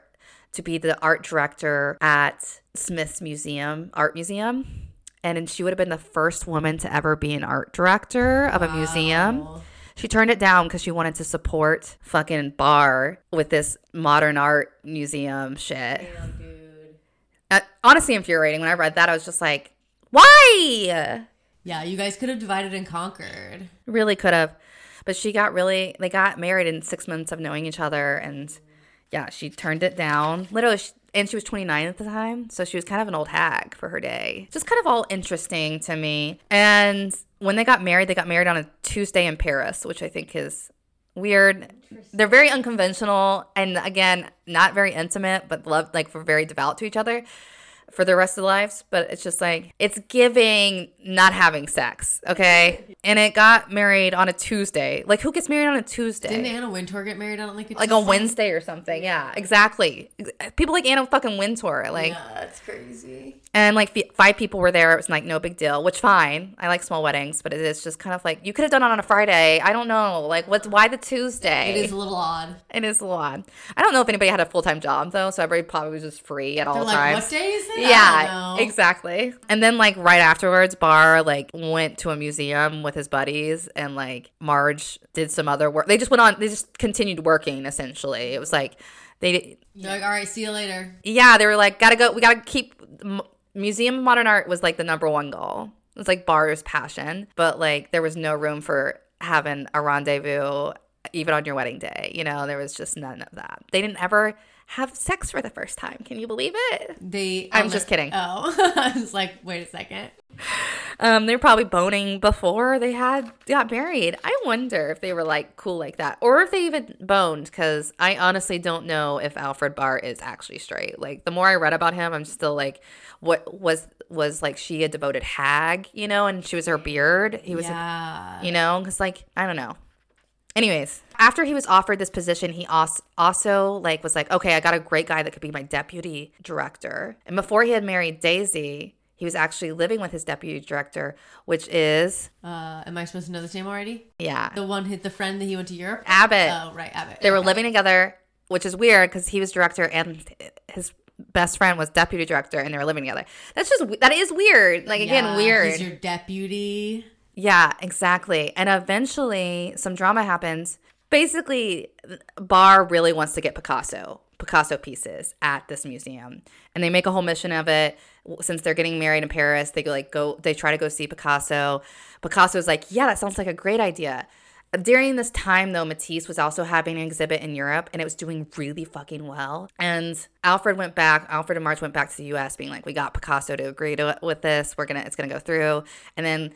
to be the art director at Smith's Museum, Art Museum. And then she would have been the first woman to ever be an art director of a museum. She turned it down because she wanted to support fucking Barr with this modern art museum shit. dude. Uh, honestly, infuriating. When I read that, I was just like, why? Yeah, you guys could have divided and conquered. Really could have. But she got really, they got married in six months of knowing each other. And yeah, she turned it down. Literally, she, and she was 29 at the time. So she was kind of an old hag for her day. Just kind of all interesting to me. And when they got married, they got married on a Tuesday in Paris, which I think is weird. They're very unconventional and again, not very intimate, but love like for very devout to each other. For the rest of their lives, but it's just like it's giving not having sex, okay? And it got married on a Tuesday. Like who gets married on a Tuesday? Didn't Anna Wintour get married on like a like on Wednesday or something. Yeah, exactly. People like Anna fucking Wintour, like, Yeah, that's crazy. and like five people were there. It was like no big deal, which fine. I like small weddings, but it is just kind of like you could have done it on a Friday. I don't know, like what's why the Tuesday? It is a little odd. It is a little odd. I don't know if anybody had a full time job though, so everybody probably was just free at all They're like, times. what day is it? Yeah, exactly. And then like right afterwards, Barr like went to a museum with his buddies, and like Marge did some other work. They just went on. They just continued working. Essentially, it was like they. They're like, all right, see you later. Yeah, they were like, gotta go. We gotta keep. M- Museum of Modern Art was like the number one goal. It was like Barr's passion, but like there was no room for having a rendezvous even on your wedding day. You know, there was just none of that. They didn't ever have sex for the first time. Can you believe it? They. I'm on just the- kidding. Oh, I was like, wait a second. Um, they were probably boning before they had got married. I wonder if they were like cool like that, or if they even boned. Because I honestly don't know if Alfred Barr is actually straight. Like the more I read about him, I'm still like, what was was like she a devoted hag, you know, and she was her beard. He was, a, Yeah. you know, because like I don't know. Anyways, after he was offered this position, he also like was like, okay, I got a great guy that could be my deputy director. And before he had married Daisy, he was actually living with his deputy director, which is Uh, am I supposed to know this name already? yeah, The one hit the friend that he went to Europe. Abbott. Oh, right, Abbott. They were Okay. living together, which is weird because he was director and his best friend was deputy director, and they were living together. That's just that is weird. Like again, Yeah, weird. He's your deputy. Yeah, exactly. And eventually, some drama happens. Basically, Barr really wants to get Picasso, Picasso pieces at this museum, and they make a whole mission of it. Since they're getting married in Paris, they go like go. They try to go see Picasso. Picasso's like, yeah, that sounds like a great idea. During this time, though, Matisse was also having an exhibit in Europe, and it was doing really fucking well. And Alfred went back. Alfred and Marge went back to the U.S., being like, "We got Picasso to agree to with this. We're gonna, it's gonna go through." And then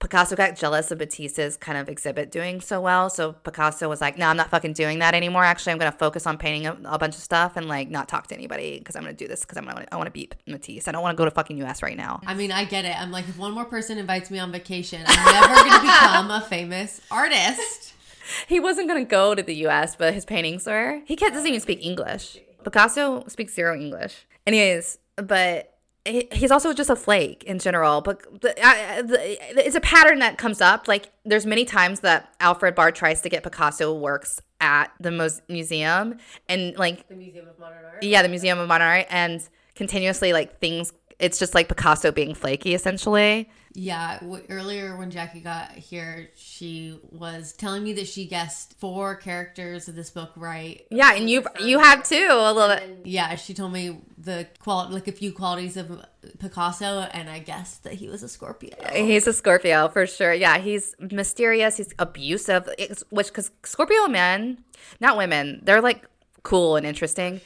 Picasso got jealous of Matisse's kind of exhibit doing so well. So Picasso was like, no, I'm not fucking doing that anymore. Actually, I'm going to focus on painting a, a bunch of stuff and like not talk to anybody because I'm going to do this because I'm gonna, I want to beat Matisse. I don't want to go to fucking US right now. I mean, I get it. I'm like, if one more person invites me on vacation, I'm never going to become a famous artist. He wasn't going to go to the US, but his paintings were. He can't, doesn't even speak English. Picasso speaks zero English. Anyways, but he- he's also just a flake in general but the, uh, the, it's a pattern that comes up like there's many times that alfred barr tries to get picasso works at the Mos- museum and like The Museum of Modern Art. yeah the museum of modern art and continuously like things it's just like picasso being flaky essentially Yeah, w- earlier when Jackie got here, she was telling me that she guessed four characters of this book right. yeah and you you have too a little bit Yeah, she told me the qual like a few qualities of Picasso, and I guessed that he was a Scorpio. He's a Scorpio for sure. Yeah, he's mysterious. He's abusive. It's, which because Scorpio men, not women, they're like cool and interesting.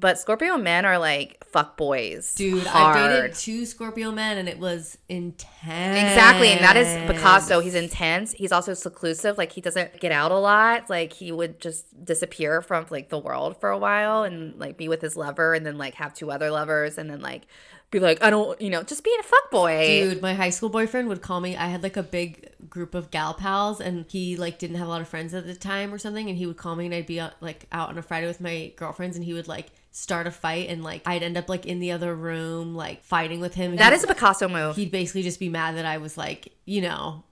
But Scorpio men are like fuck boys, Dude, hard. I dated two Scorpio men, and it was intense. Exactly, and that is Picasso. He's intense. He's also seclusive. Like he doesn't get out a lot. Like he would just disappear from like the world for a while and like be with his lover, and then like have two other lovers, and then like be like, I don't, you know, just being a fuck boy. Dude, my high school boyfriend would call me. I had like a big group of gal pals, and he like didn't have a lot of friends at the time or something. And he would call me, and I'd be out, like out on a Friday with my girlfriends, and he would like start a fight, and like I'd end up like in the other room, like fighting with him. That is a Picasso move. He'd basically just be mad that I was like, you know,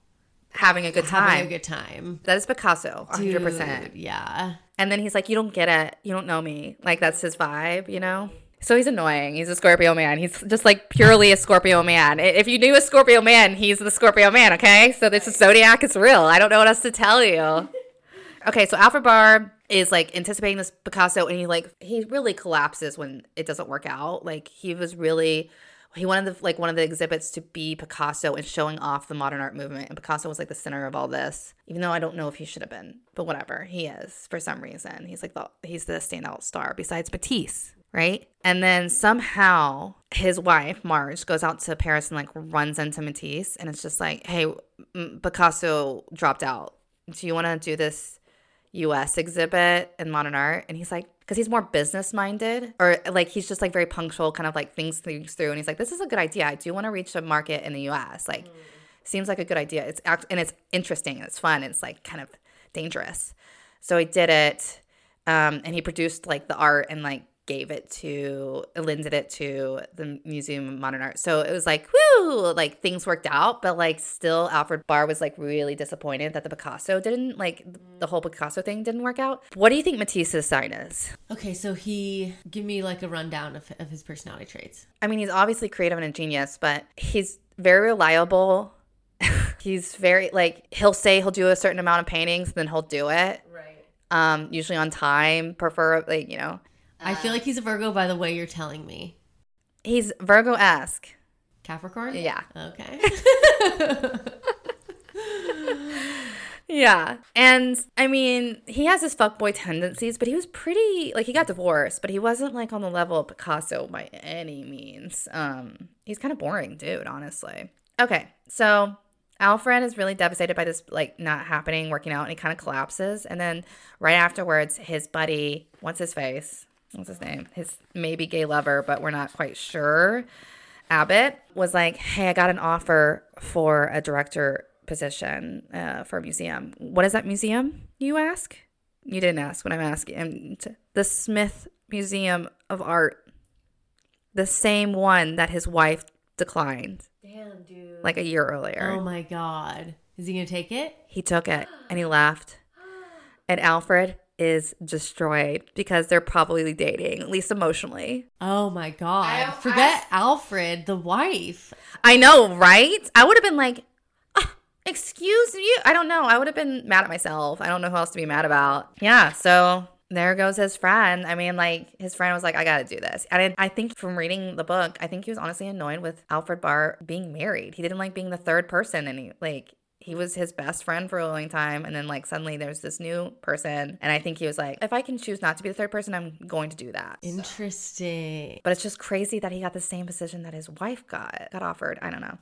having a good time. having a good time. That is Picasso, 100%. Dude, yeah. And then he's like, You don't get it. You don't know me. Like, that's his vibe, you know? So he's annoying. He's a Scorpio man. He's just like purely a Scorpio man. If you knew a Scorpio man, he's the Scorpio man, okay? So this is zodiac. It's real. I don't know what else to tell you. Okay, so Alfred Barr is like anticipating this Picasso and he like he really collapses when it doesn't work out. Like he was really he wanted the like one of the exhibits to be Picasso and showing off the modern art movement. And Picasso was like the center of all this. Even though I don't know if he should have been. But whatever. He is for some reason. He's like the he's the standout star besides Matisse. Right? And then somehow his wife, Marge, goes out to Paris and like runs into Matisse and it's just like, hey, Picasso dropped out. Do you want to do this US exhibit in modern art? And he's like, because he's more business minded or like he's just like very punctual, kind of like thinks things through. And he's like, this is a good idea. I do want to reach a market in the US. Like, seems like a good idea. It's act- and it's interesting and it's fun. And it's like kind of dangerous. So he did it. Um, and he produced like the art and like gave it to lended it to the Museum of Modern Art. So it was like, whoo, like things worked out, but like still Alfred Barr was like really disappointed that the Picasso didn't like the whole Picasso thing didn't work out. What do you think Matisse's sign is? Okay, so he give me like a rundown of, of his personality traits. I mean, he's obviously creative and a genius, but he's very reliable. he's very like he'll say he'll do a certain amount of paintings, then he'll do it. Right. Um, usually on time, prefer like you know. I feel like he's a Virgo by the way you're telling me. He's Virgo esque. Capricorn? Yeah. Okay. Yeah. And I mean, he has his fuckboy tendencies, but he was pretty like he got divorced, but he wasn't like on the level of Picasso by any means. Um, he's kind of boring dude, honestly. Okay. So Alfred is really devastated by this like not happening, working out, and he kind of collapses. And then right afterwards, his buddy, what's his face? What's his name? His maybe gay lover, but we're not quite sure. Abbott was like, "Hey, I got an offer for a director position uh, for a museum. What is that museum? You ask. You didn't ask when I'm asking. And the Smith Museum of Art, the same one that his wife declined Damn, dude. like a year earlier. Oh my god. Is he gonna take it? He took it and he left. And Alfred is destroyed because they're probably dating, at least emotionally. Oh my god. Forget Alfred, the wife. I know, right? I would have been like, "Ah, excuse you. I don't know. I would have been mad at myself. I don't know who else to be mad about. Yeah. So there goes his friend. I mean, like his friend was like, I got to do this. And I, I think from reading the book, I think he was honestly annoyed with Alfred Barr being married. He didn't like being the third person. And he, like, he was his best friend for a long time. And then, like, suddenly there's this new person. And I think he was like, if I can choose not to be the third person, I'm going to do that. Interesting. But it's just crazy that he got the same position that his wife got got offered. I don't know.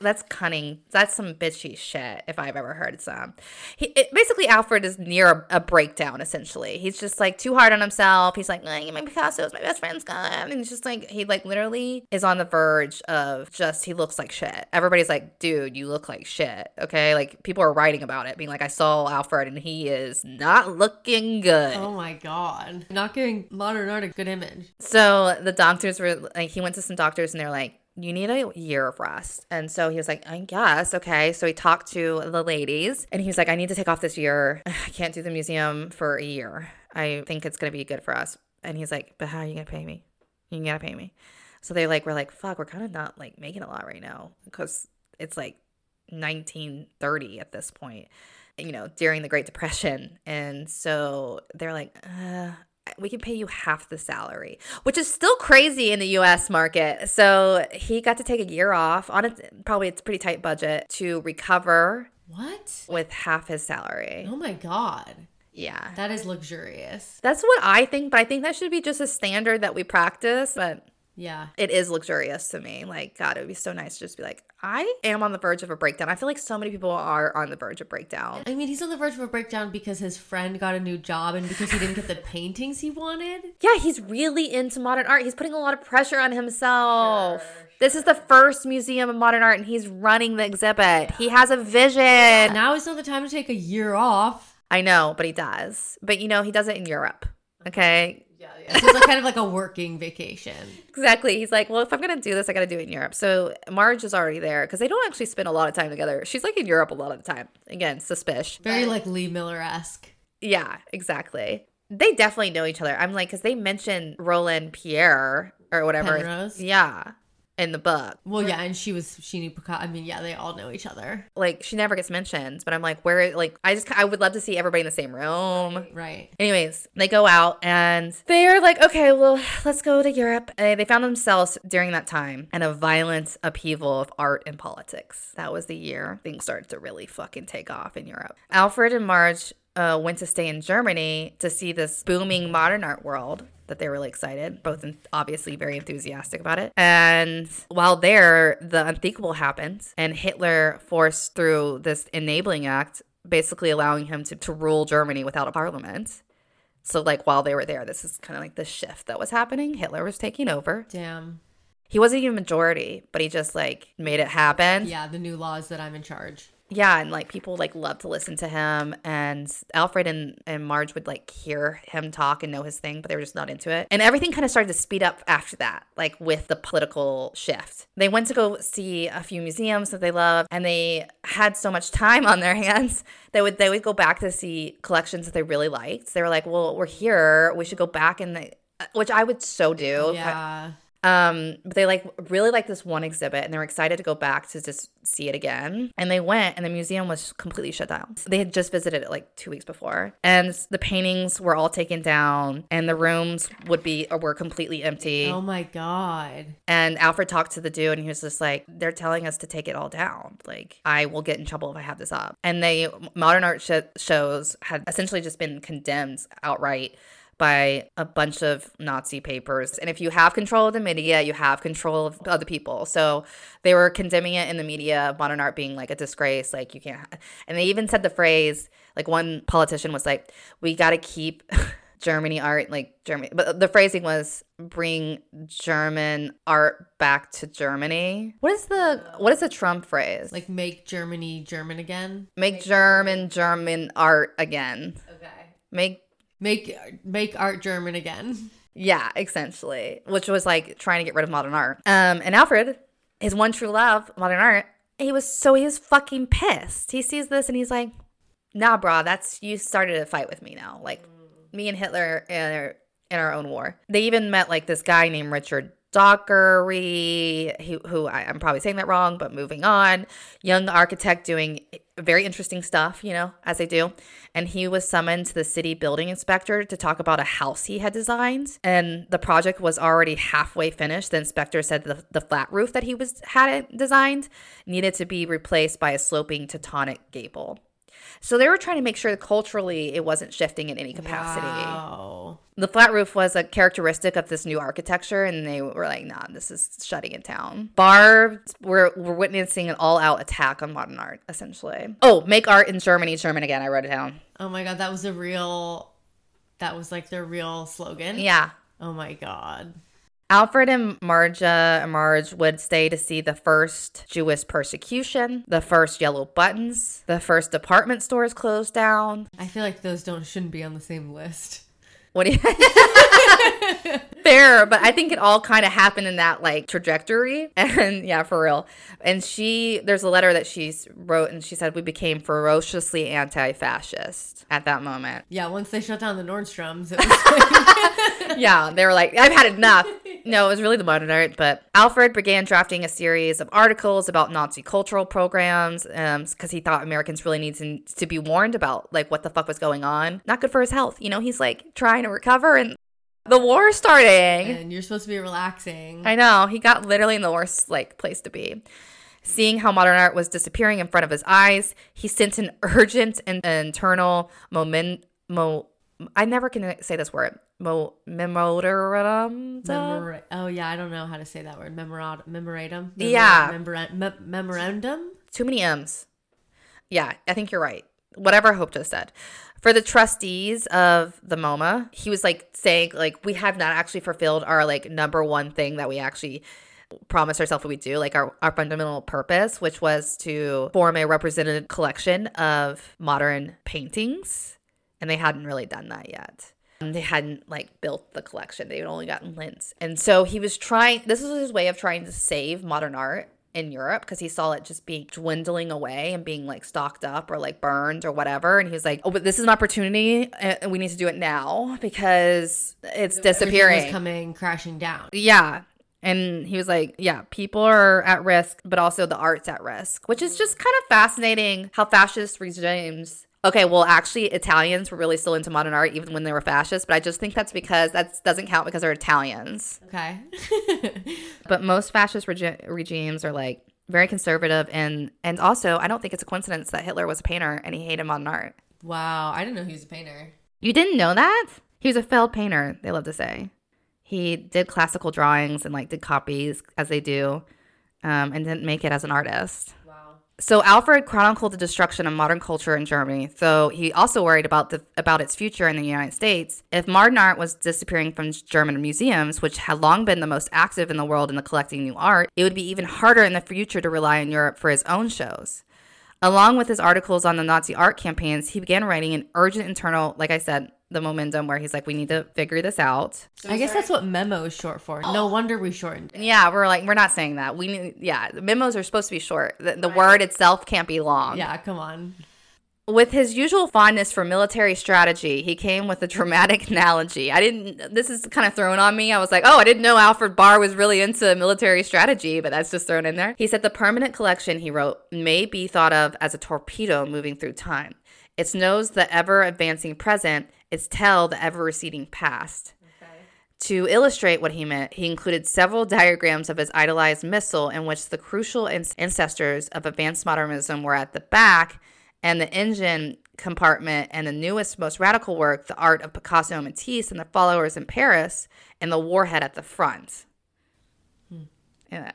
That's cunning. That's some bitchy shit if I've ever heard some. He it, basically Alfred is near a, a breakdown. Essentially, he's just like too hard on himself. He's like, "Nah, my Picasso's my best friend's gone, and he's just like he like literally is on the verge of just he looks like shit. Everybody's like, dude, you look like shit. Okay, like people are writing about it, being like, I saw Alfred and he is not looking good. Oh my god. Not giving modern art a good image. So the doctors were like, he went to some doctors and they're like, you need a year of rest. And so he was like, I guess, okay. So he talked to the ladies and he was like, I need to take off this year. I can't do the museum for a year. I think it's going to be good for us. And he's like, but how are you going to pay me? You got to pay me. So they like, were like, fuck, we're kind of not like making a lot right now because it's like 1930 at this point, you know, during the Great Depression. And so they're like, uh, we can pay you half the salary, which is still crazy in the US market. So he got to take a year off on a probably it's pretty tight budget to recover What? with half his salary. Oh my god. Yeah. That is luxurious. That's what I think, but I think that should be just a standard that we practice. But Yeah. it is luxurious to me. Like, God, it would be so nice to just be like, I am on the verge of a breakdown. I feel like so many people are on the verge of breakdown. I mean, he's on the verge of a breakdown because his friend got a new job and because he didn't get the paintings he wanted. Yeah, he's really into modern art. He's putting a lot of pressure on himself. This is the first museum of modern art, and he's running the exhibit. He has a vision. Now is not the time to take a year off. I know, but he does. But you know, he does it in Europe. Okay. Yeah, yeah. So it's like kind of like a working vacation. Exactly. He's like, well, if I'm going to do this, I got to do it in Europe. So Marge is already there because they don't actually spend a lot of time together. She's like in Europe a lot of the time. Again, suspicious. Very like Lee Miller esque. Yeah, exactly. They definitely know each other. I'm like, because they mentioned Roland Pierre or whatever. Penrose? Yeah, in the book. Well, yeah, and she was she knew Picasso. I mean, yeah, they all know each other. Like, she never gets mentioned, but I'm like, where, like, I just, I would love to see everybody in the same room. Right. Anyways, they go out and they're like, okay, well, let's go to Europe. Uh, they found themselves during that time in a violent upheaval of art and politics. That was the year things started to really fucking take off in Europe. Alfred and Marge uh, went to stay in Germany to see this booming modern art world. That they were really excited, both obviously very enthusiastic about it. And while there, the unthinkable happened, and Hitler forced through this enabling act, basically allowing him to, to rule Germany without a parliament. So like while they were there, this is kind of like the shift that was happening. Hitler was taking over. Damn. He wasn't even majority, but he just like made it happen. Yeah, the new laws that I'm in charge. Yeah, and like people like love to listen to him and Alfred and, and Marge would like hear him talk and know his thing, but they were just not into it. And everything kind of started to speed up after that, like with the political shift. They went to go see a few museums that they loved and they had so much time on their hands. They would they would go back to see collections that they really liked. They were like, Well, we're here, we should go back and they uh, which I would so do. Yeah. Um, but they like really like this one exhibit and they were excited to go back to just see it again. And they went and the museum was completely shut down. So They had just visited it like two weeks before. And the paintings were all taken down and the rooms would be or were completely empty. Oh my god. And Alfred talked to the dude and he was just like, they're telling us to take it all down. Like, I will get in trouble if I have this up. And they, modern art sh- shows had essentially just been condemned outright by a bunch of Nazi papers. And if you have control of the media, you have control of other people. So they were condemning it in the media, modern art being like a disgrace. Like, you can't. And they even said the phrase, like, one politician was like, we got to keep. Germany art, like Germany, but the phrasing was bring German art back to Germany. What is the what is the Trump phrase? Like make Germany German again. make German German art again. Okay. Make Make make art German again. Yeah, essentially, which was like trying to get rid of modern art. Um, and Alfred, his one true love, modern art, he was so he was fucking pissed. He sees this and he's like, "Nah, brah, that's you started a fight with me now. Like me and Hitler our, in our own war." They even met like this guy named Richard Dockery, who, who I, I'm probably saying that wrong, but moving on. Young architect doing very interesting stuff, you know, as they do. And he was summoned to the city building inspector to talk about a house he had designed. And the project was already halfway finished. The inspector said the, the flat roof that he was had designed needed to be replaced by a sloping Teutonic gable. So they were trying to make sure that culturally it wasn't shifting in any capacity Wow. the flat roof was a characteristic of this new architecture and they were like nah this is shutting it down barb we're, we're witnessing an all-out attack on modern art essentially oh make art in germany german again i wrote it down Oh my god, that was a real. That was like their real slogan. yeah Oh my god. Alfred and Marja Marge would stay to see the first Jewish persecution, the first yellow buttons, the first department stores closed down. I feel like those don't shouldn't be on the same list. What do you Fair, but I think it all kind of happened in that like trajectory. And yeah, for real. And she there's a letter that she wrote and she said we became ferociously anti-fascist at that moment. Yeah, once they shut down the Nordstroms, it was like, yeah, they were like, I've had enough. No, it was really the modern art. But Alfred began drafting a series of articles about Nazi cultural programs um, because he thought Americans really needed to, to be warned about like what the fuck was going on. Not good for his health. You know, he's like trying to recover and the war starting. and you're supposed to be relaxing. I know. He got literally in the worst like place to be. Seeing how modern art was disappearing in front of his eyes, he sent an urgent and internal moment. Mo, I never can say this word. Mo, memorandum. Memora- oh yeah, I don't know how to say that word. Memorandum. Memorandum. Memora- Yeah. Memora- me- memorandum. Too many M's. Yeah, I think you're right. Whatever Hope just said. For the trustees of the MoMA, he was like saying like we have not actually fulfilled our like number one thing that we actually promised ourselves we do, like our, our fundamental purpose, which was to form a representative collection of modern paintings. And they hadn't really done that yet. Um, They hadn't like built the collection. They had only gotten lints. And so he was trying this was his way of trying to save modern art in Europe because he saw it just being dwindling away and being like stocked up or like burned or whatever. And he was like, "Oh, but this is an opportunity, and we need to do it now because it's disappearing." coming crashing down. Yeah. And he was like, yeah, people are at risk, but also the art's at risk, which is just kind of fascinating how fascist regimes. Okay, well, actually, Italians were really still into modern art even when they were fascist, but I just think that's because that doesn't count because they're Italians. Okay. But most fascist regi- regimes are like very conservative, and and also I don't think it's a coincidence that Hitler was a painter and he hated modern art. wow, I didn't know he was a painter. You didn't know that? He was a failed painter, they love to say. He did classical drawings and like did copies as they do, um, and didn't make it as an artist. So Alfred chronicled the destruction of modern culture in Germany, though he also worried about the about its future in the United States. If modern art was disappearing from German museums, which had long been the most active in the world in the collecting new art, it would be even harder in the future to rely on Europe for his own shows. Along with his articles on the Nazi art campaigns, he began writing an urgent internal, like I said, the momentum where he's like, we need to figure this out. I guess that's what memo is short for. No oh. wonder we shortened it. Yeah, we're like, we're not saying that. We need, yeah, memos are supposed to be short. The, the word itself can't be long. Yeah, come on. With his usual fondness for military strategy, he came with a dramatic analogy. I didn't, this is kind of thrown on me. I was like, oh, I didn't know Alfred Barr was really into military strategy, but that's just thrown in there. He said the permanent collection, he wrote, may be thought of as a torpedo moving through time. Its nose, the ever advancing present, its tell the ever receding past. To illustrate what he meant, he included several diagrams of his idolized missile in which the crucial ancestors of advanced modernism were at the back and the engine compartment and the newest, most radical work, the art of Picasso and Matisse and their followers in Paris, and the warhead at the front.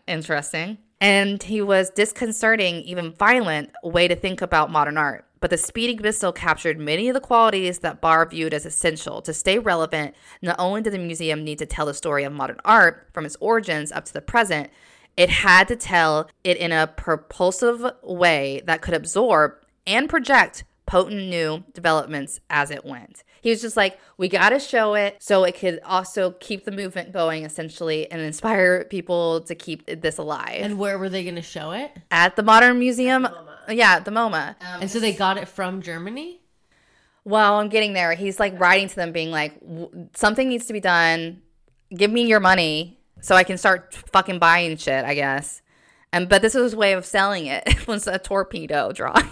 Interesting. And he was disconcerting, even violent way to think about modern art. But the speeding missile captured many of the qualities that Barr viewed as essential to stay relevant. Not only did the museum need to tell the story of modern art from its origins up to the present, it had to tell it in a propulsive way that could absorb and project potent new developments as it went. He was just like, we got to show it so it could also keep the movement going, essentially, and inspire people to keep this alive. And where were they going to show it? At the Modern Museum, yeah, at the MoMA. Um, and so they got it from Germany? Well, I'm getting there. He's like writing to them, being like, "W- something needs to be done. Give me your money so I can start fucking buying shit, I guess. And but this was his way of selling it. It was a torpedo drawing.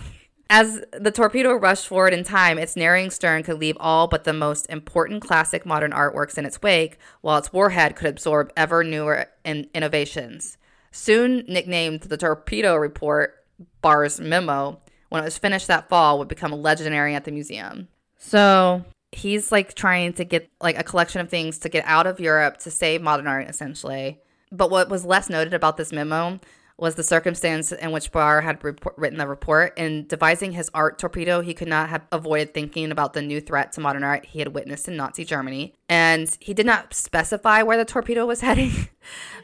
As the torpedo rushed forward in time, its narrowing stern could leave all but the most important classic modern artworks in its wake, while its warhead could absorb ever newer in- innovations. Soon nicknamed the Torpedo Report, Barr's memo, when it was finished that fall, would become legendary at the museum. So he's like trying to get like a collection of things to get out of Europe to save modern art, essentially. But what was less noted about this memo was the circumstance in which Barr had written the report. In devising his art torpedo, he could not have avoided thinking about the new threat to modern art he had witnessed in Nazi Germany. And he did not specify where the torpedo was heading,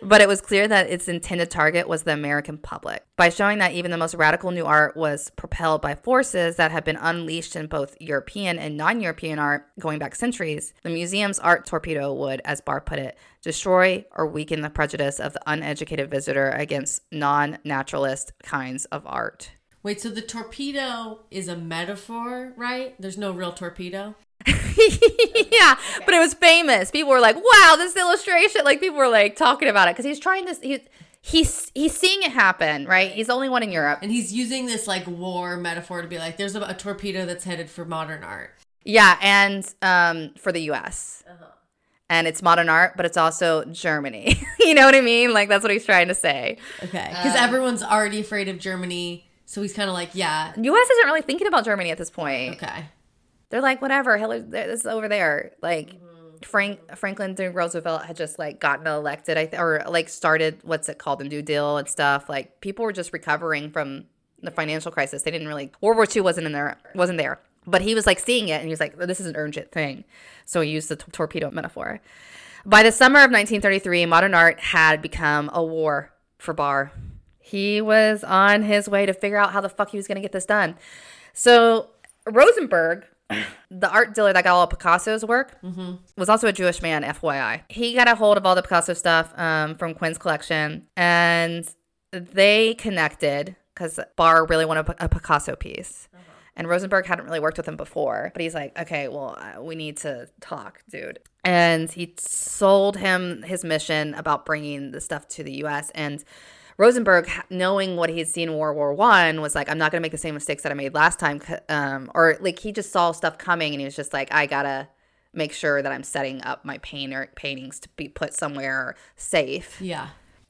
but it was clear that its intended target was the American public. By showing that even the most radical new art was propelled by forces that had been unleashed in both European and non European art going back centuries, the museum's art torpedo would, as Barr put it, destroy or weaken the prejudice of the uneducated visitor against non naturalist kinds of art. Wait, so the torpedo is a metaphor, right? There's no real torpedo? yeah, but it was famous. People were like, "Wow, this illustration!" Like people were like talking about it because he's trying this. He, he's he's seeing it happen, right? He's the only one in Europe. And he's using this like war metaphor to be like, there's a, a torpedo that's headed for modern art. Yeah, and um, for the U.S. And it's modern art, but it's also Germany. you know what I mean? Like that's what he's trying to say. Okay. Because everyone's already afraid of Germany. So he's kind of like, yeah, U.S. isn't really thinking about Germany at this point. okay. They're like, whatever, Hitler, this is over there. Like mm-hmm. Frank Franklin D. Roosevelt had just like gotten elected, I th- or like started what's it called, the New Deal and stuff. Like people were just recovering from the financial crisis. They didn't really World War II wasn't in there, wasn't there. But he was like seeing it, and he was like, "This is an urgent thing," so he used the t- torpedo metaphor. By the summer of 1933, modern art had become a war for Barr. He was on his way to figure out how the fuck he was going to get this done. So Rosenberg, the art dealer that got all of Picasso's work, was also a Jewish man, FYI. He got a hold of all the Picasso stuff um, from Quinn's collection, and they connected because Barr really wanted a Picasso piece. And Rosenberg hadn't really worked with him before, but he's like, okay, well, we need to talk, dude. And he sold him his mission about bringing the stuff to the U.S. And Rosenberg, knowing what he had seen in World War One, was like, I'm not gonna make the same mistakes that I made last time. Um, or like he just saw stuff coming, and he was just like, I gotta make sure that I'm setting up my painter paintings to be put somewhere safe. Yeah.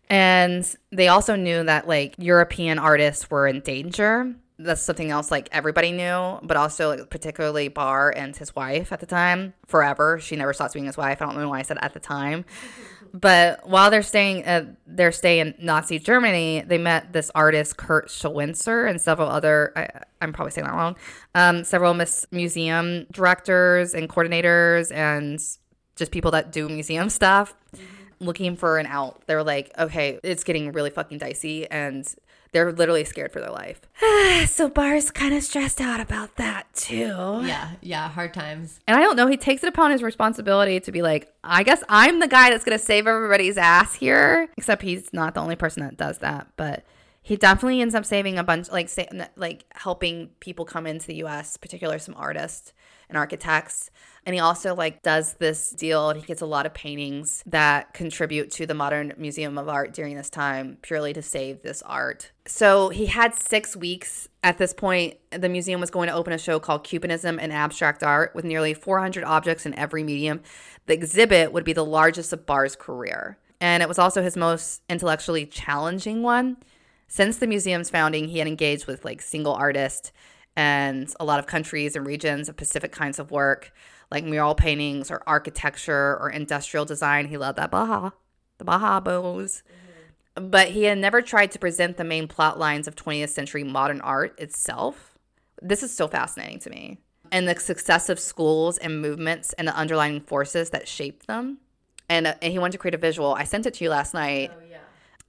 And they also knew that like European artists were in danger. That's something else like everybody knew, but also like, particularly Barr and his wife at the time. Forever. She never stopped being his wife. I don't know why I said at the time. But while they're staying at their stay in Nazi Germany, they met this artist Kurt Schwinzer and several other I, I'm probably saying that wrong. Um, several mis- museum directors and coordinators and just people that do museum stuff looking for an out. They're like, okay, it's getting really fucking dicey and they're literally scared for their life. so Barr's kind of stressed out about that too. Yeah, yeah, hard times. And I don't know, he takes it upon his responsibility to be like, I guess I'm the guy that's going to save everybody's ass here. Except he's not the only person that does that, but he definitely ends up saving a bunch like sa- like helping people come into the US, particularly some artists and architects. And he also like does this deal and he gets a lot of paintings that contribute to the Modern Museum of Art during this time purely to save this art. So he had 6 weeks at this point the museum was going to open a show called Cubanism and Abstract Art with nearly 400 objects in every medium. The exhibit would be the largest of Barr's career. And it was also his most intellectually challenging one. Since the museum's founding, he had engaged with like single artists and a lot of countries and regions of specific kinds of work, like mural paintings or architecture or industrial design. He loved that Baja, the Bauhaus. But he had never tried to present the main plot lines of 20th century modern art itself. This is so fascinating to me. And the successive schools and movements and the underlying forces that shaped them. And, uh, and he wanted to create a visual. I sent it to you last night.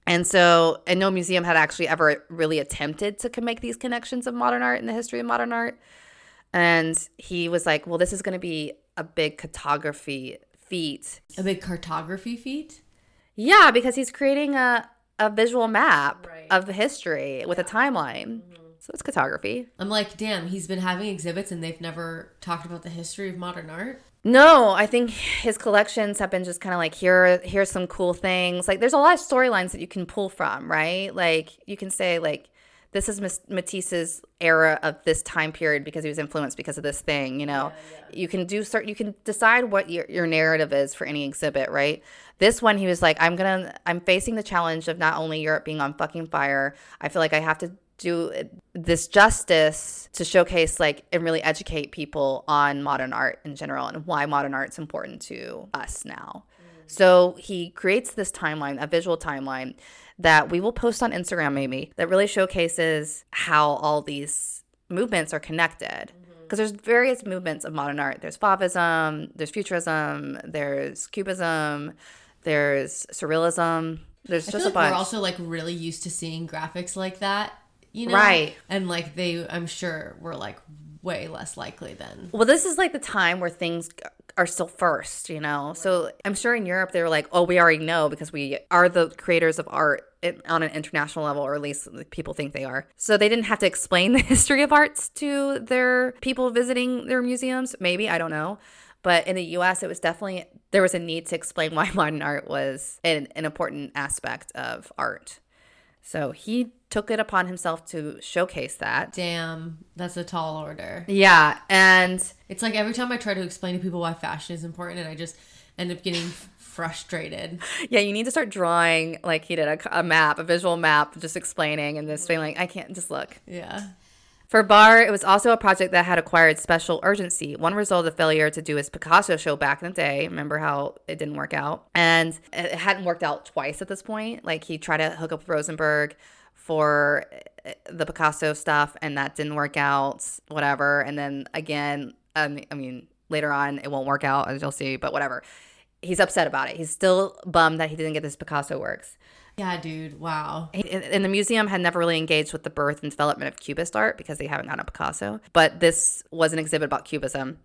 And so, and no museum had actually ever really attempted to make these connections of modern art and the history of modern art. And he was like, well, this is going to be a big cartography feat. A big cartography feat. Yeah, because he's creating a, a visual map Right. of the history with a timeline. Mm-hmm. So it's cartography. I'm like, damn, he's been having exhibits and they've never talked about the history of modern art. No, I think his collections have been just kind of like here here's some cool things. Like there's a lot of storylines that you can pull from, right? Like you can say like this is Matisse's era of this time period because he was influenced because of this thing, you know. You can do certain you can decide what your your narrative is for any exhibit, right? This one he was like I'm going to I'm facing the challenge of not only Europe being on fucking fire, I feel like I have to do this justice to showcase like and really educate people on modern art in general and why modern art's important to us now. Mm. So he creates this timeline, a visual timeline that we will post on Instagram maybe that really showcases how all these movements are connected. Mm-hmm. Because there's various movements of modern art. There's Fauvism, there's Futurism, there's Cubism, there's Surrealism. There's I just a like bunch. we're also like really used to seeing graphics like that, you know? Right. And like they, I'm sure, were like way less likely then. Well, this is like the time where things are still first, you know? So I'm sure in Europe they were like, oh, we already know because we are the creators of art on an international level, or at least people think they are. So they didn't have to explain the history of arts to their people visiting their museums. Maybe, I don't know. But in the US, it was definitely, there was a need to explain why modern art was an, an important aspect of art. So he took it upon himself to showcase that. Damn, that's a tall order. Yeah. And It's like every time I try to explain to people why fashion is important, and I just end up getting frustrated. Yeah, you need to start drawing like he did a, a map, a visual map, just explaining and just being like, I can't just look. Yeah. For Barr, it was also a project that had acquired special urgency. One result of failure to do his Picasso show back in the day. Remember how it didn't work out? And it hadn't worked out twice at this point. Like he tried to hook up with Rosenberg for uh, the Picasso stuff, and that didn't work out, whatever. And then again, um, I mean, later on, it won't work out, as you'll see, but whatever. He's upset about it. He's still bummed that he didn't get this Picasso works. Yeah, dude. Wow. And the museum had never really engaged with the birth and development of Cubist art because they haven't gotten a Picasso. But this was an exhibit about Cubism.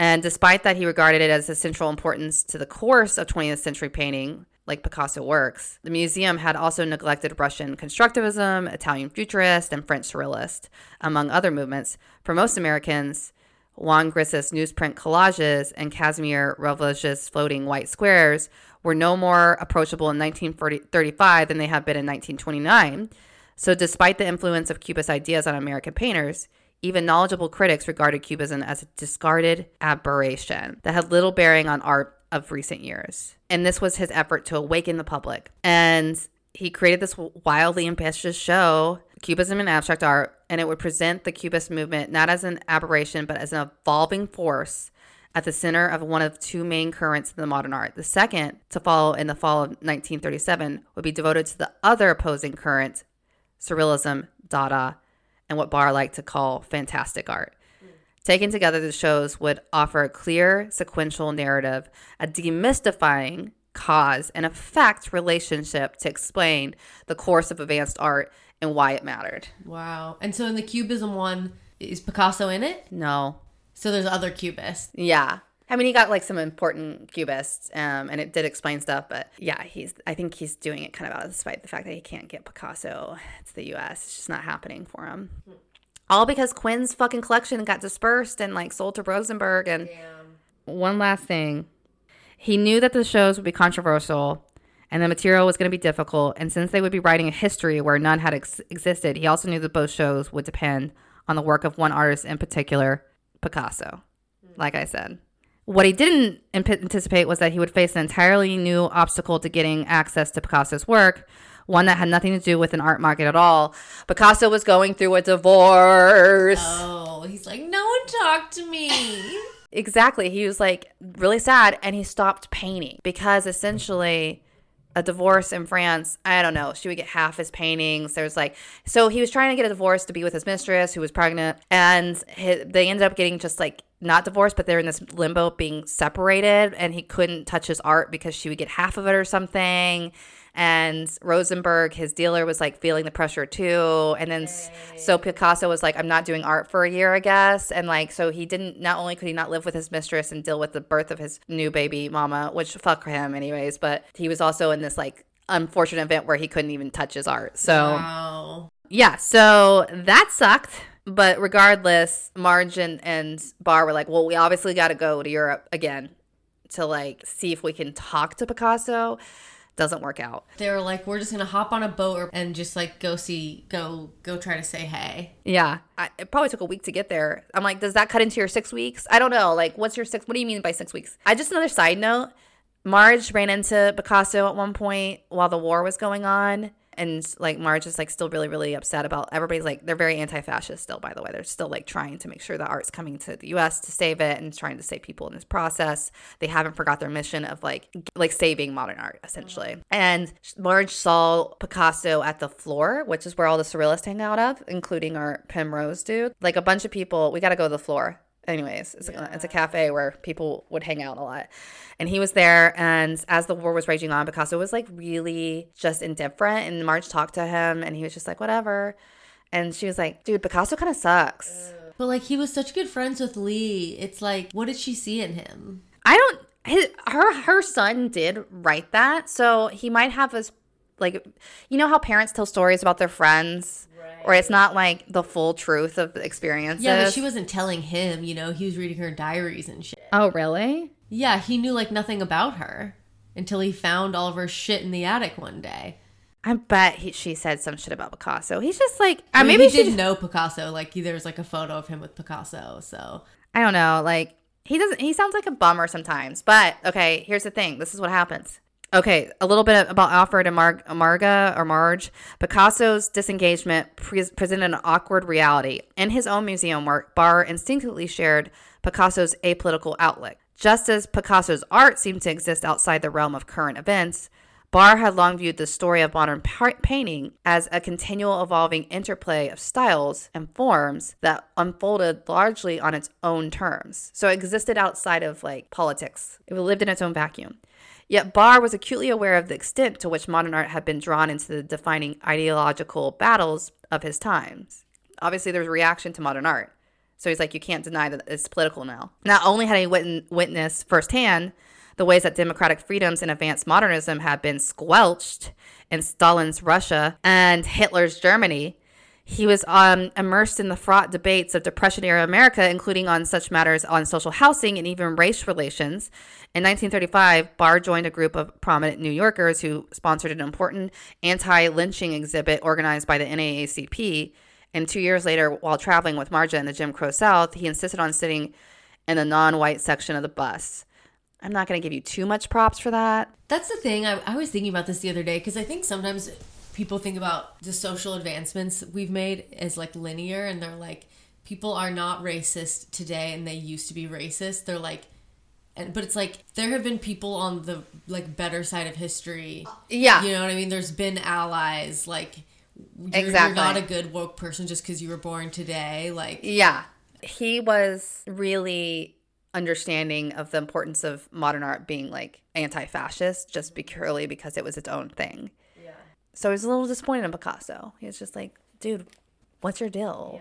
And despite that, he regarded it as a central importance to the course of 20th century painting, like Picasso works. The museum had also neglected Russian constructivism, Italian futurist, and French surrealist, among other movements. For most Americans, Juan Gris's newsprint collages and Casimir Ravloch's floating white squares were no more approachable in 1935 than they had been in 1929. So, despite the influence of Cubist ideas on American painters, even knowledgeable critics regarded Cubism as a discarded aberration that had little bearing on art of recent years. And this was his effort to awaken the public. And he created this wildly ambitious show, Cubism and Abstract Art, and it would present the Cubist movement not as an aberration, but as an evolving force at the center of one of two main currents in the modern art. The second, to follow in the fall of 1937, would be devoted to the other opposing current, Surrealism, Dada, and what Barr liked to call fantastic art. Taken together, the shows would offer a clear, sequential narrative, a demystifying cause and effect relationship to explain the course of advanced art and why it mattered. Wow. And so in the Cubism one, is Picasso in it? No. So there's other cubists. Yeah. I mean, he got like some important cubists, um, and it did explain stuff. But yeah, he's. I think he's doing it kind of out of spite the fact that he can't get Picasso to the U.S. It's just not happening for him. All because Quinn's fucking collection got dispersed and like sold to Rosenberg. And one last thing, he knew that the shows would be controversial and the material was going to be difficult. And since they would be writing a history where none had ex- existed, he also knew that both shows would depend on the work of one artist in particular, Picasso. Mm. Like I said. What he didn't anticipate was that he would face an entirely new obstacle to getting access to Picasso's work, one that had nothing to do with an art market at all. Picasso was going through a divorce. Oh, he's like, no one talked to me. Exactly. He was like really sad and he stopped painting because essentially a divorce in France, I don't know, she would get half his paintings. There's like, so he was trying to get a divorce to be with his mistress who was pregnant and hi they ended up getting just like not divorced, but they're in this limbo being separated and he couldn't touch his art because she would get half of it or something. And Rosenberg, his dealer, was like feeling the pressure too. And then so Picasso was like, I'm not doing art for a year, I guess. And like, so he didn't, not only could he not live with his mistress and deal with the birth of his new baby mama, which fuck him anyways, but he was also in this like unfortunate event where he couldn't even touch his art. So Wow. yeah, so that sucked. But regardless, Marge and, and Barr were like, well, we obviously got to go to Europe again to like see if we can talk to Picasso. Doesn't work out. They were like, we're just gonna hop on a boat and just like go see, go, go try to say hey. Yeah, I, it probably took a week to get there. I'm like, does that cut into your six weeks? I don't know. Like, what's your six? What do you mean by six weeks? I just another side note. Marge ran into Picasso at one point while the war was going on. And like Marge is like still really, really upset about everybody's like they're very anti-fascist still, by the way. They're still like trying to make sure the art's coming to the US to save it and trying to save people in this process. They haven't forgot their mission of like like saving modern art, essentially. Mm-hmm. And Marge saw Picasso at the Flore, which is where all the surrealists hang out of, including our Penrose dude. Like a bunch of people, we gotta go to the Flore anyways it's, a, it's a cafe where people would hang out a lot. And he was there and as the war was raging on picasso was like really just indifferent and marge talked to him and he was just like whatever. And she was like dude picasso kind of sucks But like, he was such good friends with Lee. It's like, what did she see in him? i don't his, her her son did write that so he might have us like you know how parents tell stories about their friends or it's not like the full truth of the experiences Yeah, but she wasn't telling him, you know, he was reading her diaries and shit. oh really Yeah, he knew like nothing about her until he found all of her shit in the attic one day. I bet he, she said some shit about Picasso. He's just like, I mean, maybe he she didn't just- know Picasso. Like, he, there's like a photo of him with Picasso. So I don't know. Like he doesn't. He sounds like a bummer sometimes. But okay, here's the thing. This is what happens. Okay, a little bit about Alfred and Mar- Marga or Marge. Picasso's disengagement pre- presented an awkward reality. In his own museum work, Barr instinctively shared Picasso's apolitical outlook. Just as Picasso's art seemed to exist outside the realm of current events, Barr had long viewed the story of modern pa- painting as a continual evolving interplay of styles and forms that unfolded largely on its own terms. So it existed outside of like politics. It lived in its own vacuum. Yet Barr was acutely aware of the extent to which modern art had been drawn into the defining ideological battles of his times. Obviously, there was a reaction to modern art. So he's like, you can't deny that it's political now. Not only had he wit- witnessed firsthand the ways that democratic freedoms and advanced modernism had been squelched in Stalin's Russia and Hitler's Germany, he was um, immersed in the fraught debates of Depression era America, including on such matters on social housing and even race relations. In 1935, Barr joined a group of prominent New Yorkers who sponsored an important anti lynching exhibit organized by the NAACP. And two years later, while traveling with Marga in the Jim Crow South, he insisted on sitting in the non white section of the bus. I'm not going to give you too much props for that. that's the thing. I, I was thinking about this the other day because I think sometimes people think about the social advancements we've made as like linear and they're like, people are not racist today and they used to be racist. They're like, and but it's like there have been people on the like better side of history. Yeah. You know what I mean? There's been allies like you're, Exactly. you're not a good woke person just because you were born today. Like Yeah. He was really understanding of the importance of modern art being like anti-fascist just purely because it was its own thing. Yeah. So he was a little disappointed in Picasso. He was just like, dude, what's your deal?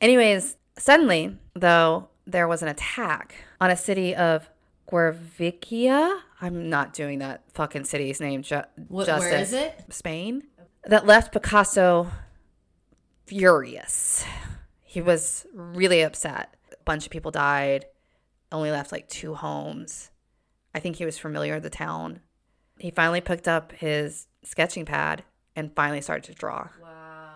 Anyways, suddenly, though, there was an attack on a city of Guervicia. I'm not doing that fucking city's name ju- What- justice. where is it? Spain. That left Picasso furious. He was really upset. A bunch of people died. Only left like two homes. I think he was familiar with the town. He finally picked up his sketching pad and finally started to draw. Wow.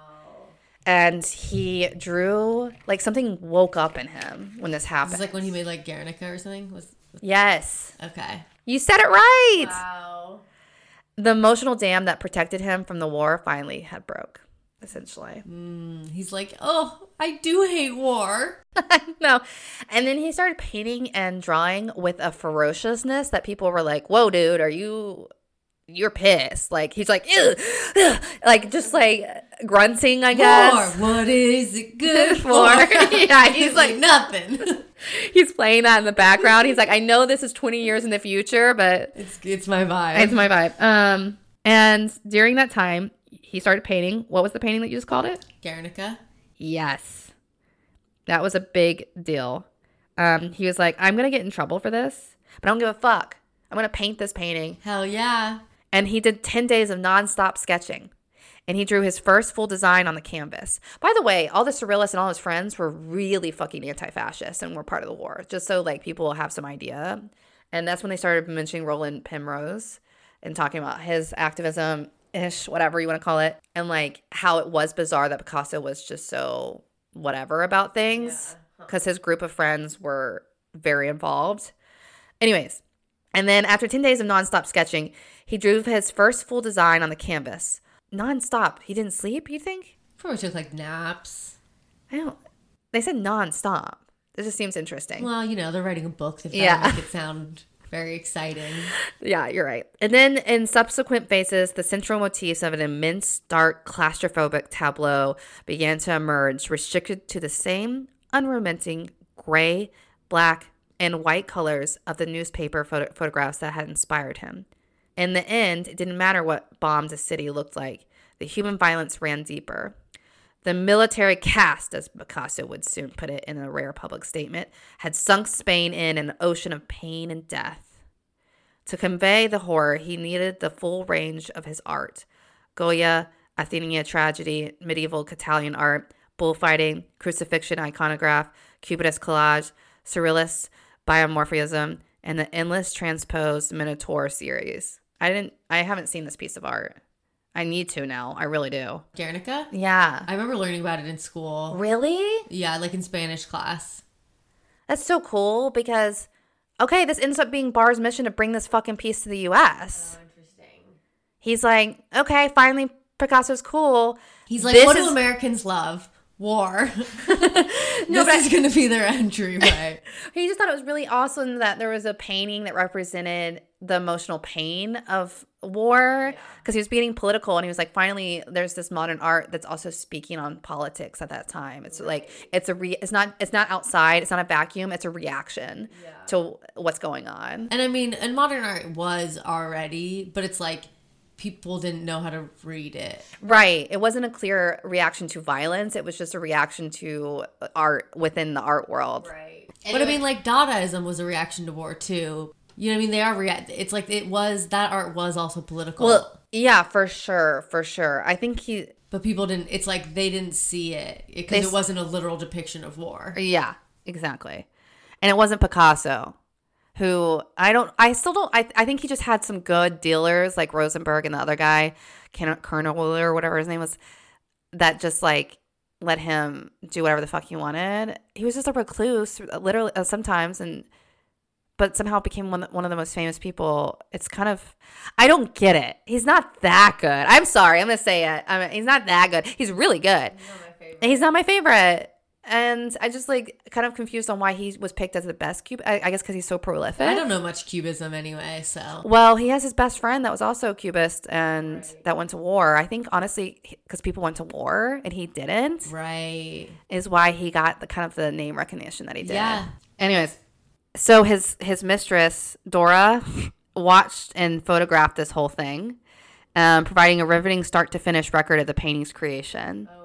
And he drew like something woke up in him when this happened. it's like when he made like Guernica or something. Was yes. okay. You said it right. Wow. The emotional dam that protected him from the war finally had broke, essentially. Mm, he's like, oh, I do hate war. no. And then he started painting and drawing with a ferociousness that people were like, whoa, dude, are you. You're pissed. Like, he's like, "Ugh, ugh," like, just like grunting, I guess. War. What is it good for? yeah, he's like, nothing. he's playing that in the background. He's like, I know this is 20 years in the future, but it's it's my vibe. it's my vibe. Um, and during that time, he started painting. What was the painting that you just called it? Guernica. Yes. That was a big deal. Um, he was like, I'm going to get in trouble for this, but I don't give a fuck. I'm going to paint this painting. Hell yeah. And he did 10 days of nonstop sketching. And he drew his first full design on the canvas. By the way, all the surrealists and all his friends were really fucking anti fascist and were part of the war, just so like people have some idea. And that's when they started mentioning Roland Penrose and talking about his activism ish, whatever you want to call it, and like how it was bizarre that Picasso was just so whatever about things because his group of friends were very involved. Anyways, and then after 10 days of nonstop sketching, he drew his first full design on the canvas. Nonstop. He didn't sleep, you think? Probably took like naps. I don't. They said nonstop. This just seems interesting. Well, you know, they're writing a book. They've got Yeah. to make it sound very exciting. Yeah, you're right. And then in subsequent phases, the central motifs of an immense, dark, claustrophobic tableau began to emerge, restricted to the same unrelenting gray, black, and white colors of the newspaper photo- photographs that had inspired him. In the end, it didn't matter what bombed a city looked like, the human violence ran deeper. The military caste, as Picasso would soon put it in a rare public statement, had sunk Spain in an ocean of pain and death. To convey the horror, he needed the full range of his art Goya, Athenian tragedy, medieval Catalan art, bullfighting, crucifixion iconograph, cubist collage, surrealist biomorphism, and the endless transposed Minotaur series. I didn't I haven't seen this piece of art. I need to now. I really do. Guernica? Yeah. I remember learning about it in school. Really? Yeah, like in Spanish class. That's so cool because okay, this ends up being Barr's mission to bring this fucking piece to the US. interesting. He's like, okay, finally Picasso's cool. He's like, This what is- do Americans love? War. this is going to be their entryway. He just thought it was really awesome that there was a painting that represented the emotional pain of war because he was being political and he was like finally there's this modern art that's also speaking on politics at that time. It's like it's a re- it's not it's not outside it's not a vacuum it's a reaction to what's going on. And I mean, and modern art was already, but it's like people didn't know how to read it. right it wasn't a clear reaction to violence it was just a reaction to art within the art world Right. But I mean, like Dadaism was a reaction to war too. You know what I mean? They are react. It's like it was that art was also political. well yeah for sure for sure i think he but people didn't. It's like they didn't see it because s- it wasn't a literal depiction of war. Yeah, exactly. And it wasn't Picasso, who I don't, I still don't, I, I think he just had some good dealers like Rosenberg and the other guy, Colonel or whatever his name was, that just like let him do whatever the fuck he wanted. He was just a recluse, literally, uh, sometimes, and but somehow became one one of the most famous people. It's kind of I don't get it. He's not that good. I'm sorry. I'm gonna say it. I mean, he's not that good. He's really good. He's not my favorite. And I just like kind of confused on why he was picked as the best cube. I, I guess because he's so prolific. I don't know much cubism anyway, so Well, he has his best friend that was also a cubist and that went to war. I think honestly, because people went to war and he didn't, right. is why he got the kind of the name recognition that he did. Yeah. Anyways, so his his mistress Dora watched and photographed this whole thing, um, providing a riveting start to finish record of the painting's creation. Oh.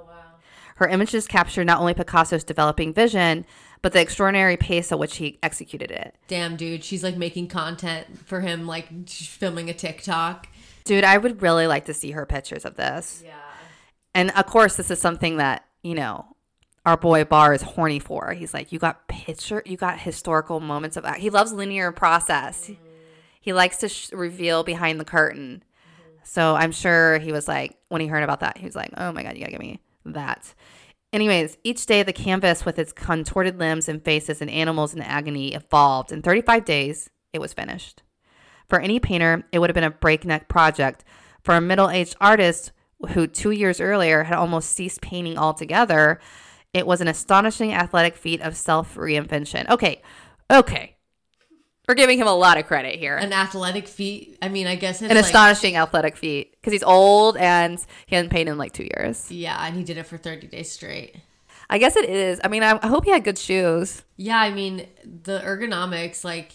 Her images capture not only Picasso's developing vision, but the extraordinary pace at which he executed it. Damn, dude, she's like making content for him, like filming a TikTok. Dude, I would really like to see her pictures of this. Yeah. And of course, this is something that, you know, our boy Barr is horny for. He's like, you got picture, you got historical moments of that. He loves linear process. He likes to sh- reveal behind the curtain. Mm-hmm. So I'm sure he was like, when he heard about that, he was like, oh my God, you gotta give me that. Anyways, each day the canvas with its contorted limbs and faces and animals in agony evolved. In 35 days, it was finished. For any painter, it would have been a breakneck project. For a middle aged artist who two years earlier had almost ceased painting altogether, it was an astonishing athletic feat of self reinvention. Okay, okay. We're giving him a lot of credit here. An athletic feat. I mean, I guess it's An like, astonishing athletic feat because he's old and he hadn't painted in like two years. Yeah, and he did it for 30 days straight. I guess it is. I mean, I, I hope he had good shoes. Yeah, I mean, the ergonomics, like,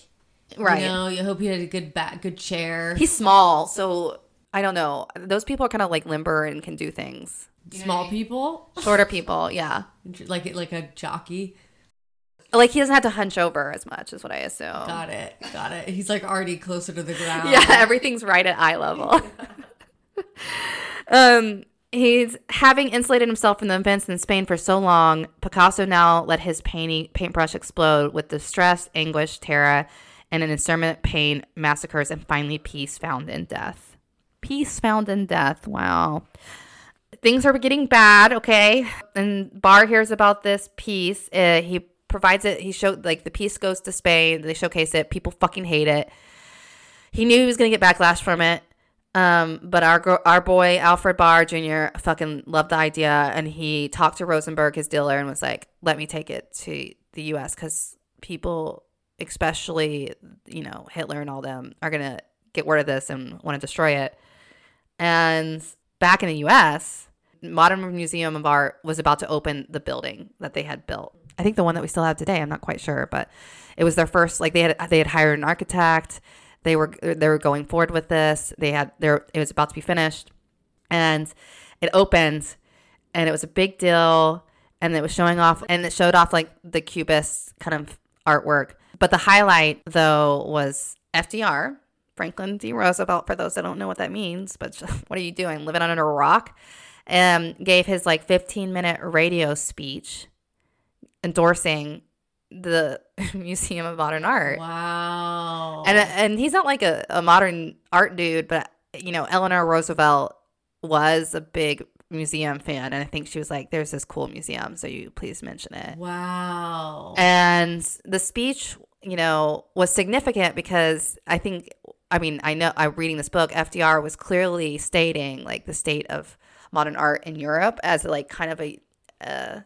Right. you know, you hope he had a good back, good chair. He's small, so I don't know. Those people are kind of like limber and can do things. Small people, Shorter people, yeah. like like a jockey. Like he doesn't have to hunch over as much, is what I assume. Got it, got it. He's like already closer to the ground. Yeah, everything's right at eye level. um, he's having insulated himself from the events in Spain for so long. Picasso now let his painting paintbrush explode with distress, anguish, terror, and an instrument pain, massacres, and finally peace found in death. Peace found in death. Wow. Things are getting bad, okay? And Barr hears about this piece. Uh, he provides it. He showed like the piece goes to Spain. They showcase it. People fucking hate it he knew he was gonna get backlash from it. Um, but our our boy Alfred Barr Jr. fucking loved the idea, and he talked to Rosenberg, his dealer, and was like, "Let me take it to the U.S. because people, especially you know Hitler and all them, are gonna get word of this and want to destroy it." And back in the U.S., Modern Museum of Art was about to open the building that they had built. I think the one that we still have today. I'm not quite sure, but it was their first. Like they had they had hired an architect. They were they were going forward with this. They had there it was about to be finished, and it opened, and it was a big deal. And it was showing off, and it showed off like the cubist kind of artwork. But the highlight though was FDR, Franklin D. Roosevelt. For those that don't know what that means, but what are you doing? Living under a rock? Um, gave his like 15 minute radio speech endorsing the Museum of Modern Art. Wow. And and he's not like a, a modern art dude, but you know, Eleanor Roosevelt was a big museum fan and I think she was like, There's this cool museum, so you please mention it. wow. And the speech, you know, was significant because I think I mean, I know I'm reading this book, FDR was clearly stating like the state of modern art in Europe as like kind of a uh,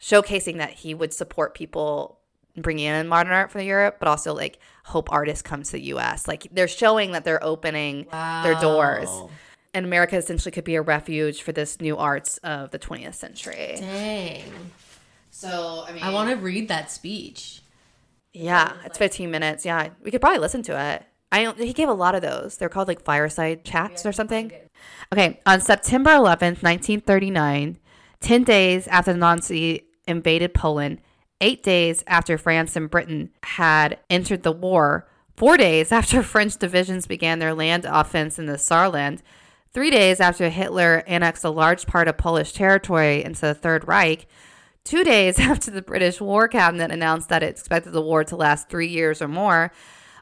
showcasing that he would support people bringing in modern art from Europe, but also like hope artists come to the U.S. Like they're showing that they're opening their doors, and America essentially could be a refuge for this new arts of the 20th century. Dang. So I mean, I want to read that speech. Yeah, it's 15 minutes. Yeah, we could probably listen to it. I he gave a lot of those. They're called like fireside chats or something. Okay, on September 11th, 1939, 10 days after the Nazi invaded Poland, 8 days after France and Britain had entered the war, 4 days after French divisions began their land offense in the Saarland, 3 days after Hitler annexed a large part of Polish territory into the Third Reich, Two days after the British War Cabinet announced that it expected the war to last three years or more,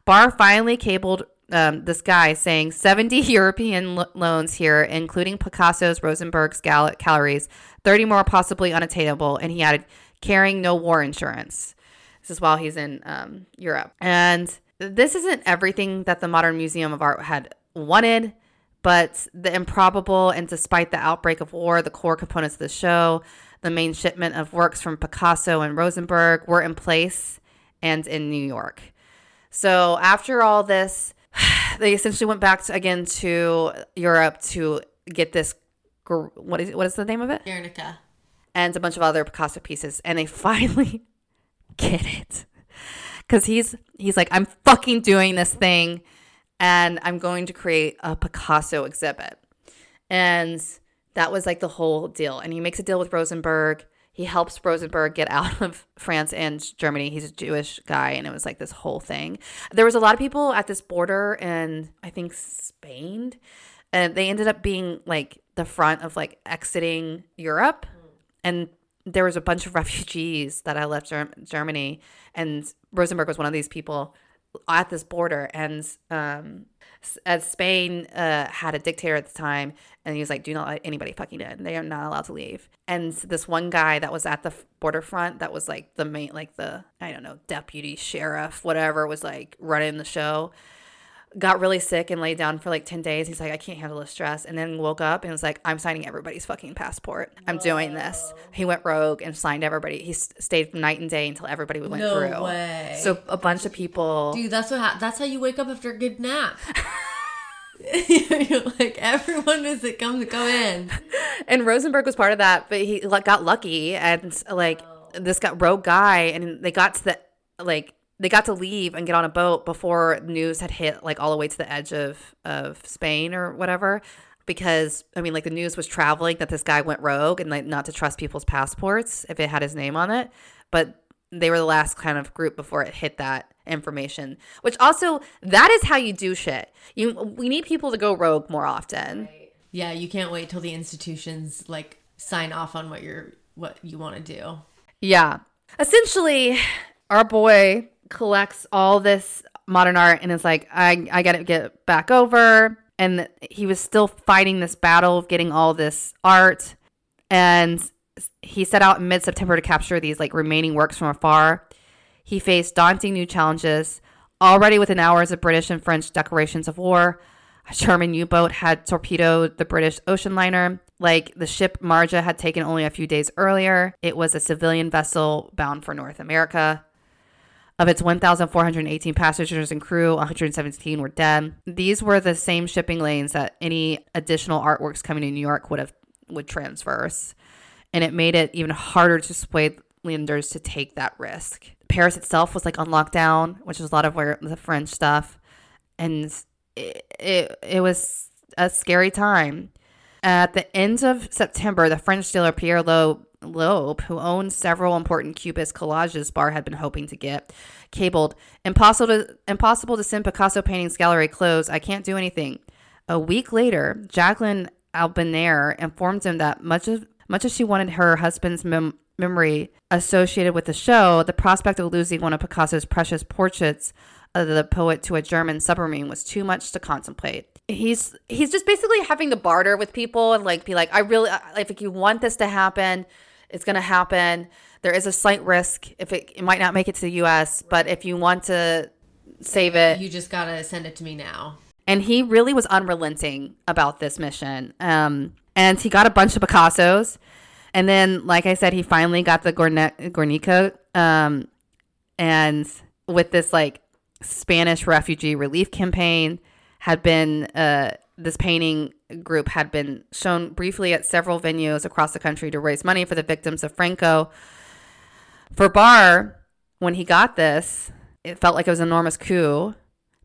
Barr finally cabled um, this guy saying 70 European lo- loans here, including Picasso's, Rosenberg's gal- calories, 30 more possibly unattainable, and he added, carrying no war insurance. This is while he's in um, Europe. And this isn't everything that the Modern Museum of Art had wanted, but the improbable and despite the outbreak of war, the core components of the show, the the main shipment of works from Picasso and Rosenberg were in place and in New York. So after all this, they essentially went back to, again to Europe to get this. gr- What is what is the name of it? Guernica. and a bunch of other Picasso pieces, and they finally get it because he's he's like, I'm fucking doing this thing, and I'm going to create a Picasso exhibit, and that was like the whole deal. And he makes a deal with Rosenberg. He helps Rosenberg get out of France and Germany. He's a Jewish guy, and it was like this whole thing. There was a lot of people at this border and I think Spain, and they ended up being like the front of like exiting Europe and there was a bunch of refugees that I left Germ- Germany, and Rosenberg was one of these people at this border. And um, as Spain uh, had a dictator at the time, and he was like, "Do not let anybody fucking in. They are not allowed to leave." And this one guy that was at the border front, that was like the main, like the I don't know, deputy sheriff, whatever, was like running the show got really sick and laid down for like 10 days. He's like, I can't handle the stress. And then woke up and was like, I'm signing everybody's fucking passport. I'm doing this. He went rogue and signed everybody. He stayed night and day until everybody went No through. way. So a bunch of people. Dude, that's what ha- that's how you wake up after a good nap. You're like everyone as it to go in. and Rosenberg was part of that, but he like, got lucky and like this got rogue guy and they got to the like they got to leave and get on a boat before news had hit like all the way to the edge of of Spain or whatever because I mean like the news was traveling that this guy went rogue and like not to trust people's passports if it had his name on it but they were the last kind of group before it hit that information which also that is how you do shit you we need people to go rogue more often Yeah, you can't wait till the institutions like sign off on what you're what you want to do. Yeah. Essentially, our boy collects all this modern art and is like, I, I got to get back over. And he was still fighting this battle of getting all this art. And he set out in mid September to capture these like remaining works from afar. He faced daunting new challenges. Already within hours of British and French declarations of war, a German U boat had torpedoed the British ocean liner. Like the ship Marga had taken only a few days earlier, it was a civilian vessel bound for North America. Of its 1,418 passengers and crew, 117 were dead. These were the same shipping lanes that any additional artworks coming to New York would have would transverse, and it made it even harder to sway lenders to take that risk. Paris itself was like on lockdown, which is a lot of where the French stuff, and it, it, it was a scary time. At the end of September, the French dealer Pierre Loeb, Loeb, who owned several important Cubist collages Barr had been hoping to get, cabled, impossible to, impossible to send Picasso paintings gallery closed. I can't do anything. A week later, Jacqueline Apollinaire informed him that much of much as she wanted her husband's mem- memory associated with the show, the prospect of losing one of Picasso's precious portraits of the poet to a German submarine was too much to contemplate. He's he's just basically having to barter with people and like be like, I really if you want this to happen, it's gonna happen. There is a slight risk if it, it might not make it to the U.S., but if you want to save it, You just gotta send it to me now. and he really was unrelenting about this mission. Um, and he got a bunch of Picassos, and then, like I said, he finally got the Gorne- Guernica, um, and with this like Spanish refugee relief campaign, had been uh, this painting group had been shown briefly at several venues across the country to raise money for the victims of Franco. For Barr, when he got this, it felt like it was an enormous coup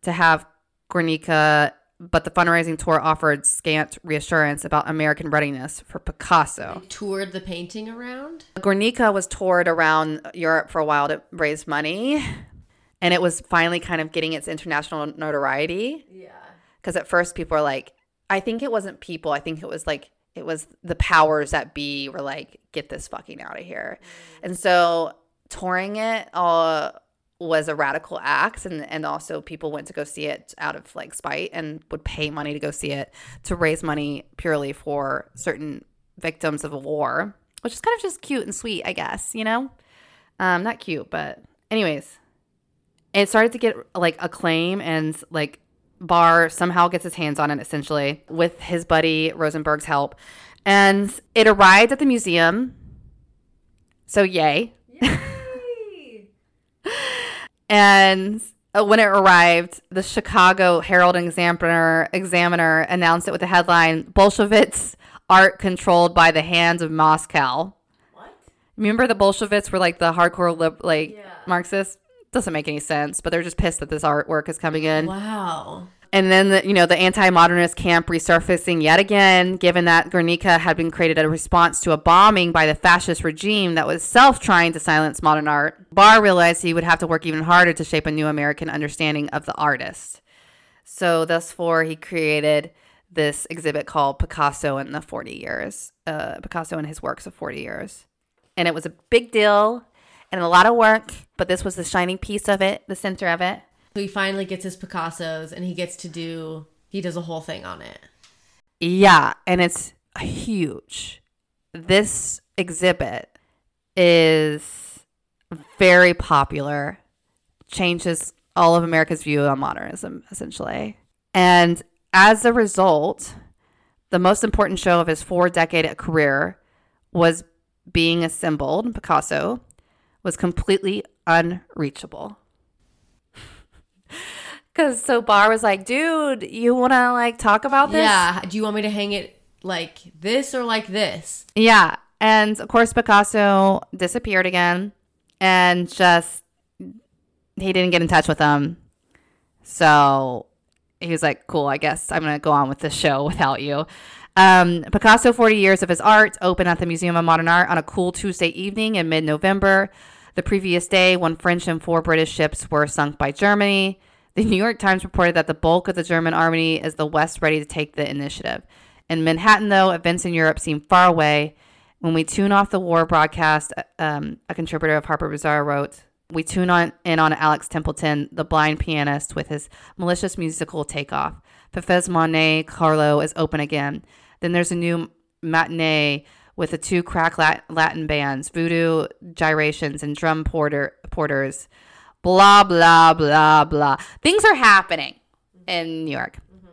to have Guernica, but the fundraising tour offered scant reassurance about American readiness for Picasso. Toured the painting around. Guernica was toured around Europe for a while to raise money, and it was finally kind of getting its international notoriety. Yeah. Because at first people were like, I think it wasn't people, I think it was like, it was the powers that be were like, get this fucking out of here. And so touring it uh, was a radical act. And, and also people went to go see it out of like spite and would pay money to go see it to raise money purely for certain victims of a war, which is kind of just cute and sweet, I guess, you know? Um, not cute, but anyways, it started to get like acclaim and like Barr somehow gets his hands on it essentially with his buddy Rosenberg's help. And it arrived at the museum So, yay. Yay! and uh, when it arrived, the Chicago Herald Examiner, Examiner announced it with the headline Bolsheviks art controlled by the hands of Moscow. What? Remember the Bolsheviks were like the hardcore lib- like Marxists? Doesn't make any sense, but they're just pissed that this artwork is coming in. Wow. And then, the, you know, the anti-modernist camp resurfacing yet again, given that Guernica had been created as a response to a bombing by the fascist regime that was self trying to silence modern art. Barr realized he would have to work even harder to shape a new American understanding of the artist. So, thus for he created this exhibit called Picasso in the 40 years, uh, Picasso and his works of 40 years. And it was a big deal and a lot of work, but this was the shining piece of it, the center of it. So he finally gets his Picassos and he gets to do, he does a whole thing on it. Yeah, and it's huge. This exhibit is very popular, changes all of America's view on modernism, essentially. And as a result, the most important show of his four decade career was being assembled, Picasso, was completely unreachable. Cause so Barr was like, dude, you wanna like talk about this? Yeah. Do you want me to hang it like this or like this? Yeah. And of course, Picasso disappeared again and just, he didn't get in touch with them. So he was like, cool, I guess I'm going to go on with the show without you. Um, Picasso 40 Years of His Art opened at the Museum of Modern Art on a cool Tuesday evening in mid November. The previous day, one French and four British ships were sunk by Germany. The New York Times reported that the bulk of the German army is the West ready to take the initiative. In Manhattan, though, events in Europe seem far away. When we tune off the war broadcast, um, a contributor of Harper Bazaar wrote, we tune on in on Alex Templeton, the blind pianist, with his malicious musical takeoff. Fefe's Monte Carlo is open again. Then there's a new matinee with the two crack Latin bands, Voodoo Gyrations and Drum Porter Porters. Blah blah blah blah. Things are happening in New York. Mm-hmm.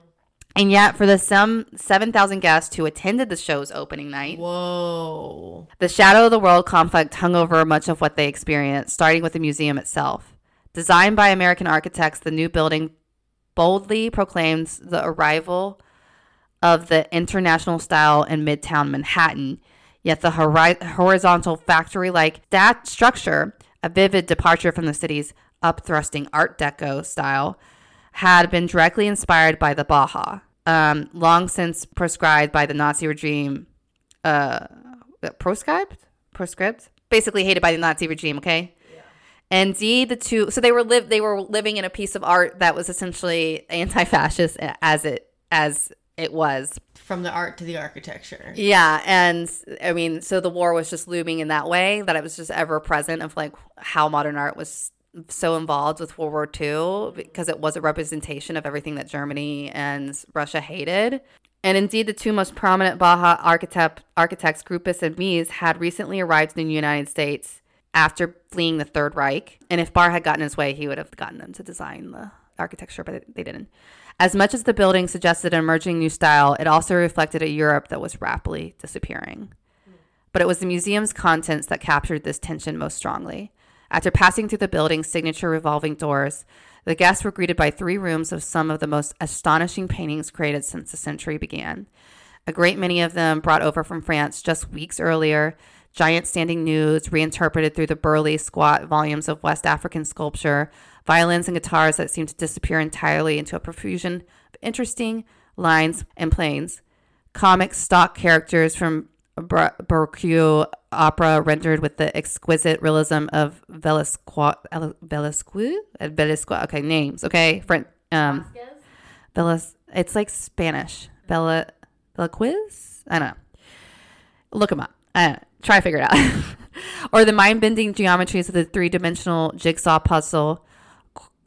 And yet, for the some 7,000 guests who attended the show's opening night, Whoa. the shadow of the world conflict hung over much of what they experienced, starting with the museum itself. Designed by American architects, the new building boldly proclaims the arrival of the international style in Midtown Manhattan. Yet the hori- horizontal factory like that structure, a vivid departure from the city's upthrusting Art Deco style, had been directly inspired by the Bauhaus, um, long since proscribed by the Nazi regime. Uh, proscribed? Proscribed? Basically hated by the Nazi regime, okay? Indeed, the two so they were live they were living in a piece of art that was essentially anti-fascist as it as it was. From the art to the architecture. Yeah, and I mean, so the war was just looming in that way that it was just ever present of like how modern art was so involved with World War II because it was a representation of everything that Germany and Russia hated. And indeed, the two most prominent Bauhaus architect, architects, Gropius and Mies, had recently arrived in the United States after fleeing the Third Reich. And if Barr had gotten his way, he would have gotten them to design the architecture, but they didn't. As much as the building suggested an emerging new style, it also reflected a Europe that was rapidly disappearing. But it was the museum's contents that captured this tension most strongly. After passing through the building's signature revolving doors, the guests were greeted by three rooms of some of the most astonishing paintings created since the century began. A great many of them brought over from France just weeks earlier, giant standing nudes reinterpreted through the burly, squat volumes of West African sculpture, violins and guitars that seemed to disappear entirely into a profusion of interesting lines and planes, comic stock characters from Bar- Baroque opera rendered with the exquisite realism of Velasquez. Velasquez? Uh, Velasquez. Okay, names. Okay, French. Um, Velas. It's like Spanish. Bella. Velasquez. I don't know. Look them up. I know. Try to figure it out. or the mind-bending geometries of the three-dimensional jigsaw puzzle.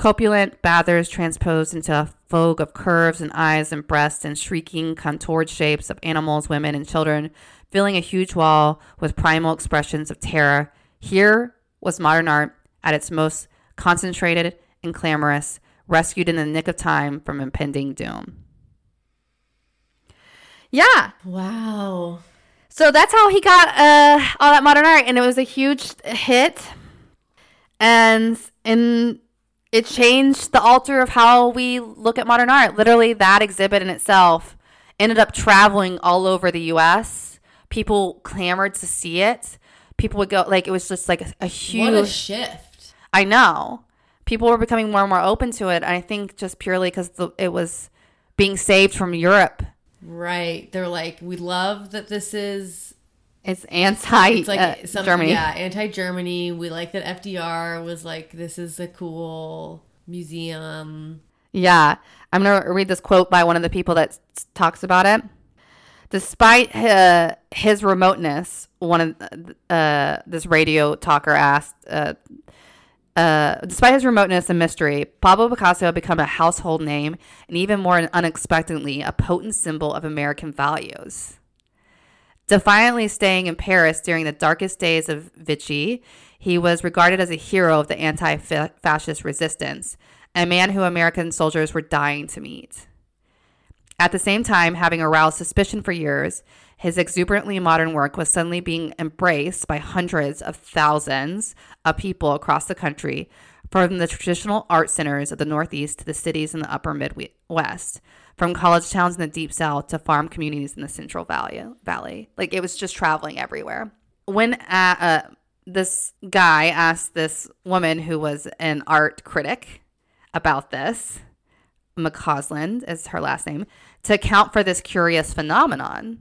Copulent bathers transposed into a fog of curves and eyes and breasts and shrieking, contoured shapes of animals, women, and children, filling a huge wall with primal expressions of terror. Here was modern art at its most concentrated and clamorous, rescued in the nick of time from impending doom. Yeah. Wow. So that's how he got uh, all that modern art, and it was a huge hit, and and it changed the altar of how we look at modern art. Literally, that exhibit in itself ended up traveling all over the U.S. People clamored to see it. People would go like it was just like a, a huge. What a shift. I know. People were becoming more and more open to it. And I think just purely because it was being saved from Europe. Right. They're like, we love that this is It's anti it's like uh, some, Germany. Yeah, anti Germany. We like that FDR was like, this is a cool museum. Yeah. I'm going to read this quote by one of the people that talks about it. Despite uh, his remoteness, one of uh, this radio talker asked, uh, uh, despite his remoteness and mystery, Pablo Picasso had become a household name and even more unexpectedly, a potent symbol of American values. Defiantly staying in Paris during the darkest days of Vichy, he was regarded as a hero of the anti fascist resistance, a man who American soldiers were dying to meet. At the same time, having aroused suspicion for years, his exuberantly modern work was suddenly being embraced by hundreds of thousands of people across the country, from the traditional art centers of the Northeast to the cities in the upper Midwest, from college towns in the Deep South to farm communities in the Central Valley. Valley. Like it was just traveling everywhere. When uh, uh, this guy asked this woman who was an art critic about this, McCausland is her last name, to account for this curious phenomenon.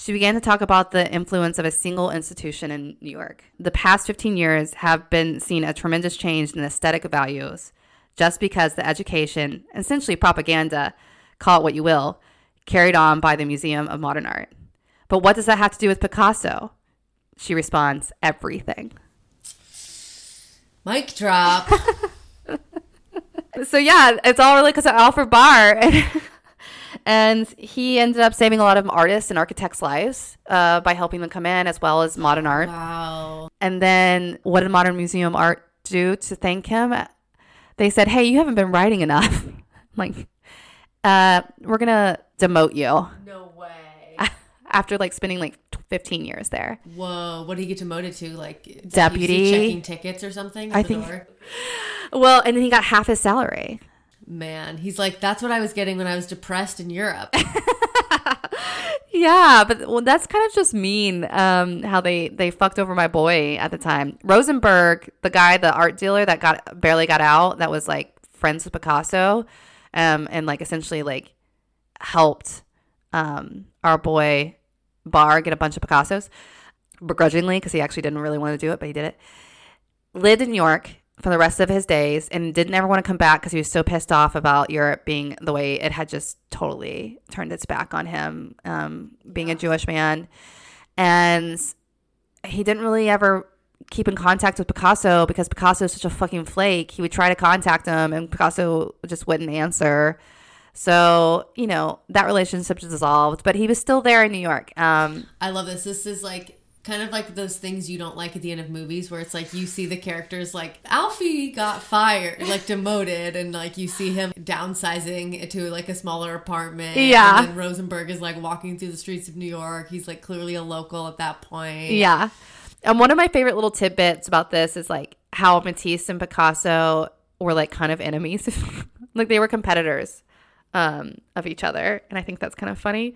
She began to talk about the influence of a single institution in New York. The past 15 years have been seen a tremendous change in aesthetic values just because the education, essentially propaganda, call it what you will, carried on by the Museum of Modern Art. But what does that have to do with Picasso? She responds, everything. Mic drop. So yeah, it's all really because of Alfred Barr. and he ended up saving a lot of artists and architects' lives uh, by helping them come in, as well as modern art. wow. And then, what did Modern Museum Art do to thank him? They said, "Hey, you haven't been writing enough. like, uh, we're gonna demote you No way. after like spending like 15 years there." Whoa. What did he get demoted to? Like Deputy? checking tickets or something? At I the think- Door? Well, and then he got half his salary. Man, he's like, that's what I was getting when I was depressed in Europe. Yeah, but well, that's kind of just mean. Um, how they they fucked over my boy at the time. Rosenberg, the guy, the art dealer that got barely got out, that was like friends with Picasso, um, and like essentially like helped um our boy Barr get a bunch of Picassos begrudgingly because he actually didn't really want to do it, but he did it. Lived in New York for the rest of his days and didn't ever want to come back because he was so pissed off about Europe being the way it had just totally turned its back on him, um, being a Jewish man. And he didn't really ever keep in contact with Picasso because Picasso is such a fucking flake. He would try to contact him and Picasso just wouldn't answer. So, you know, that relationship dissolved, but he was still there in New York. Um, I love this. This is like kind of like those things you don't like at the end of movies where it's like you see the characters like Alfie got fired, like demoted, and like you see him downsizing to like a smaller apartment. Yeah. And then Rosenberg is like walking through the streets of New York. He's like clearly a local at that point. Yeah. And one of my favorite little tidbits about this is like how Matisse and Picasso were like kind of enemies. like they were competitors um, of each other. And I think that's kind of funny.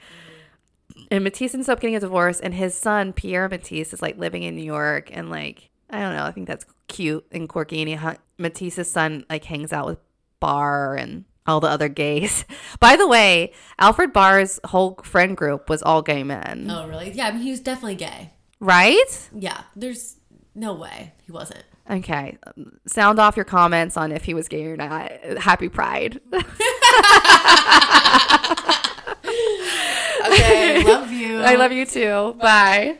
And Matisse ends up getting a divorce, and his son, Pierre Matisse, is like living in New York. And like, I don't know, I think that's cute and quirky. And he, hung- Matisse's son like hangs out with Barr and all the other gays. By the way, Alfred Barr's whole friend group was all gay men, Oh, really? Yeah, I mean, he was definitely gay. right? Yeah, there's no way he wasn't. Okay. Sound off your comments on if he was gay or not. Happy Pride. Okay, love you. I love you too. Bye.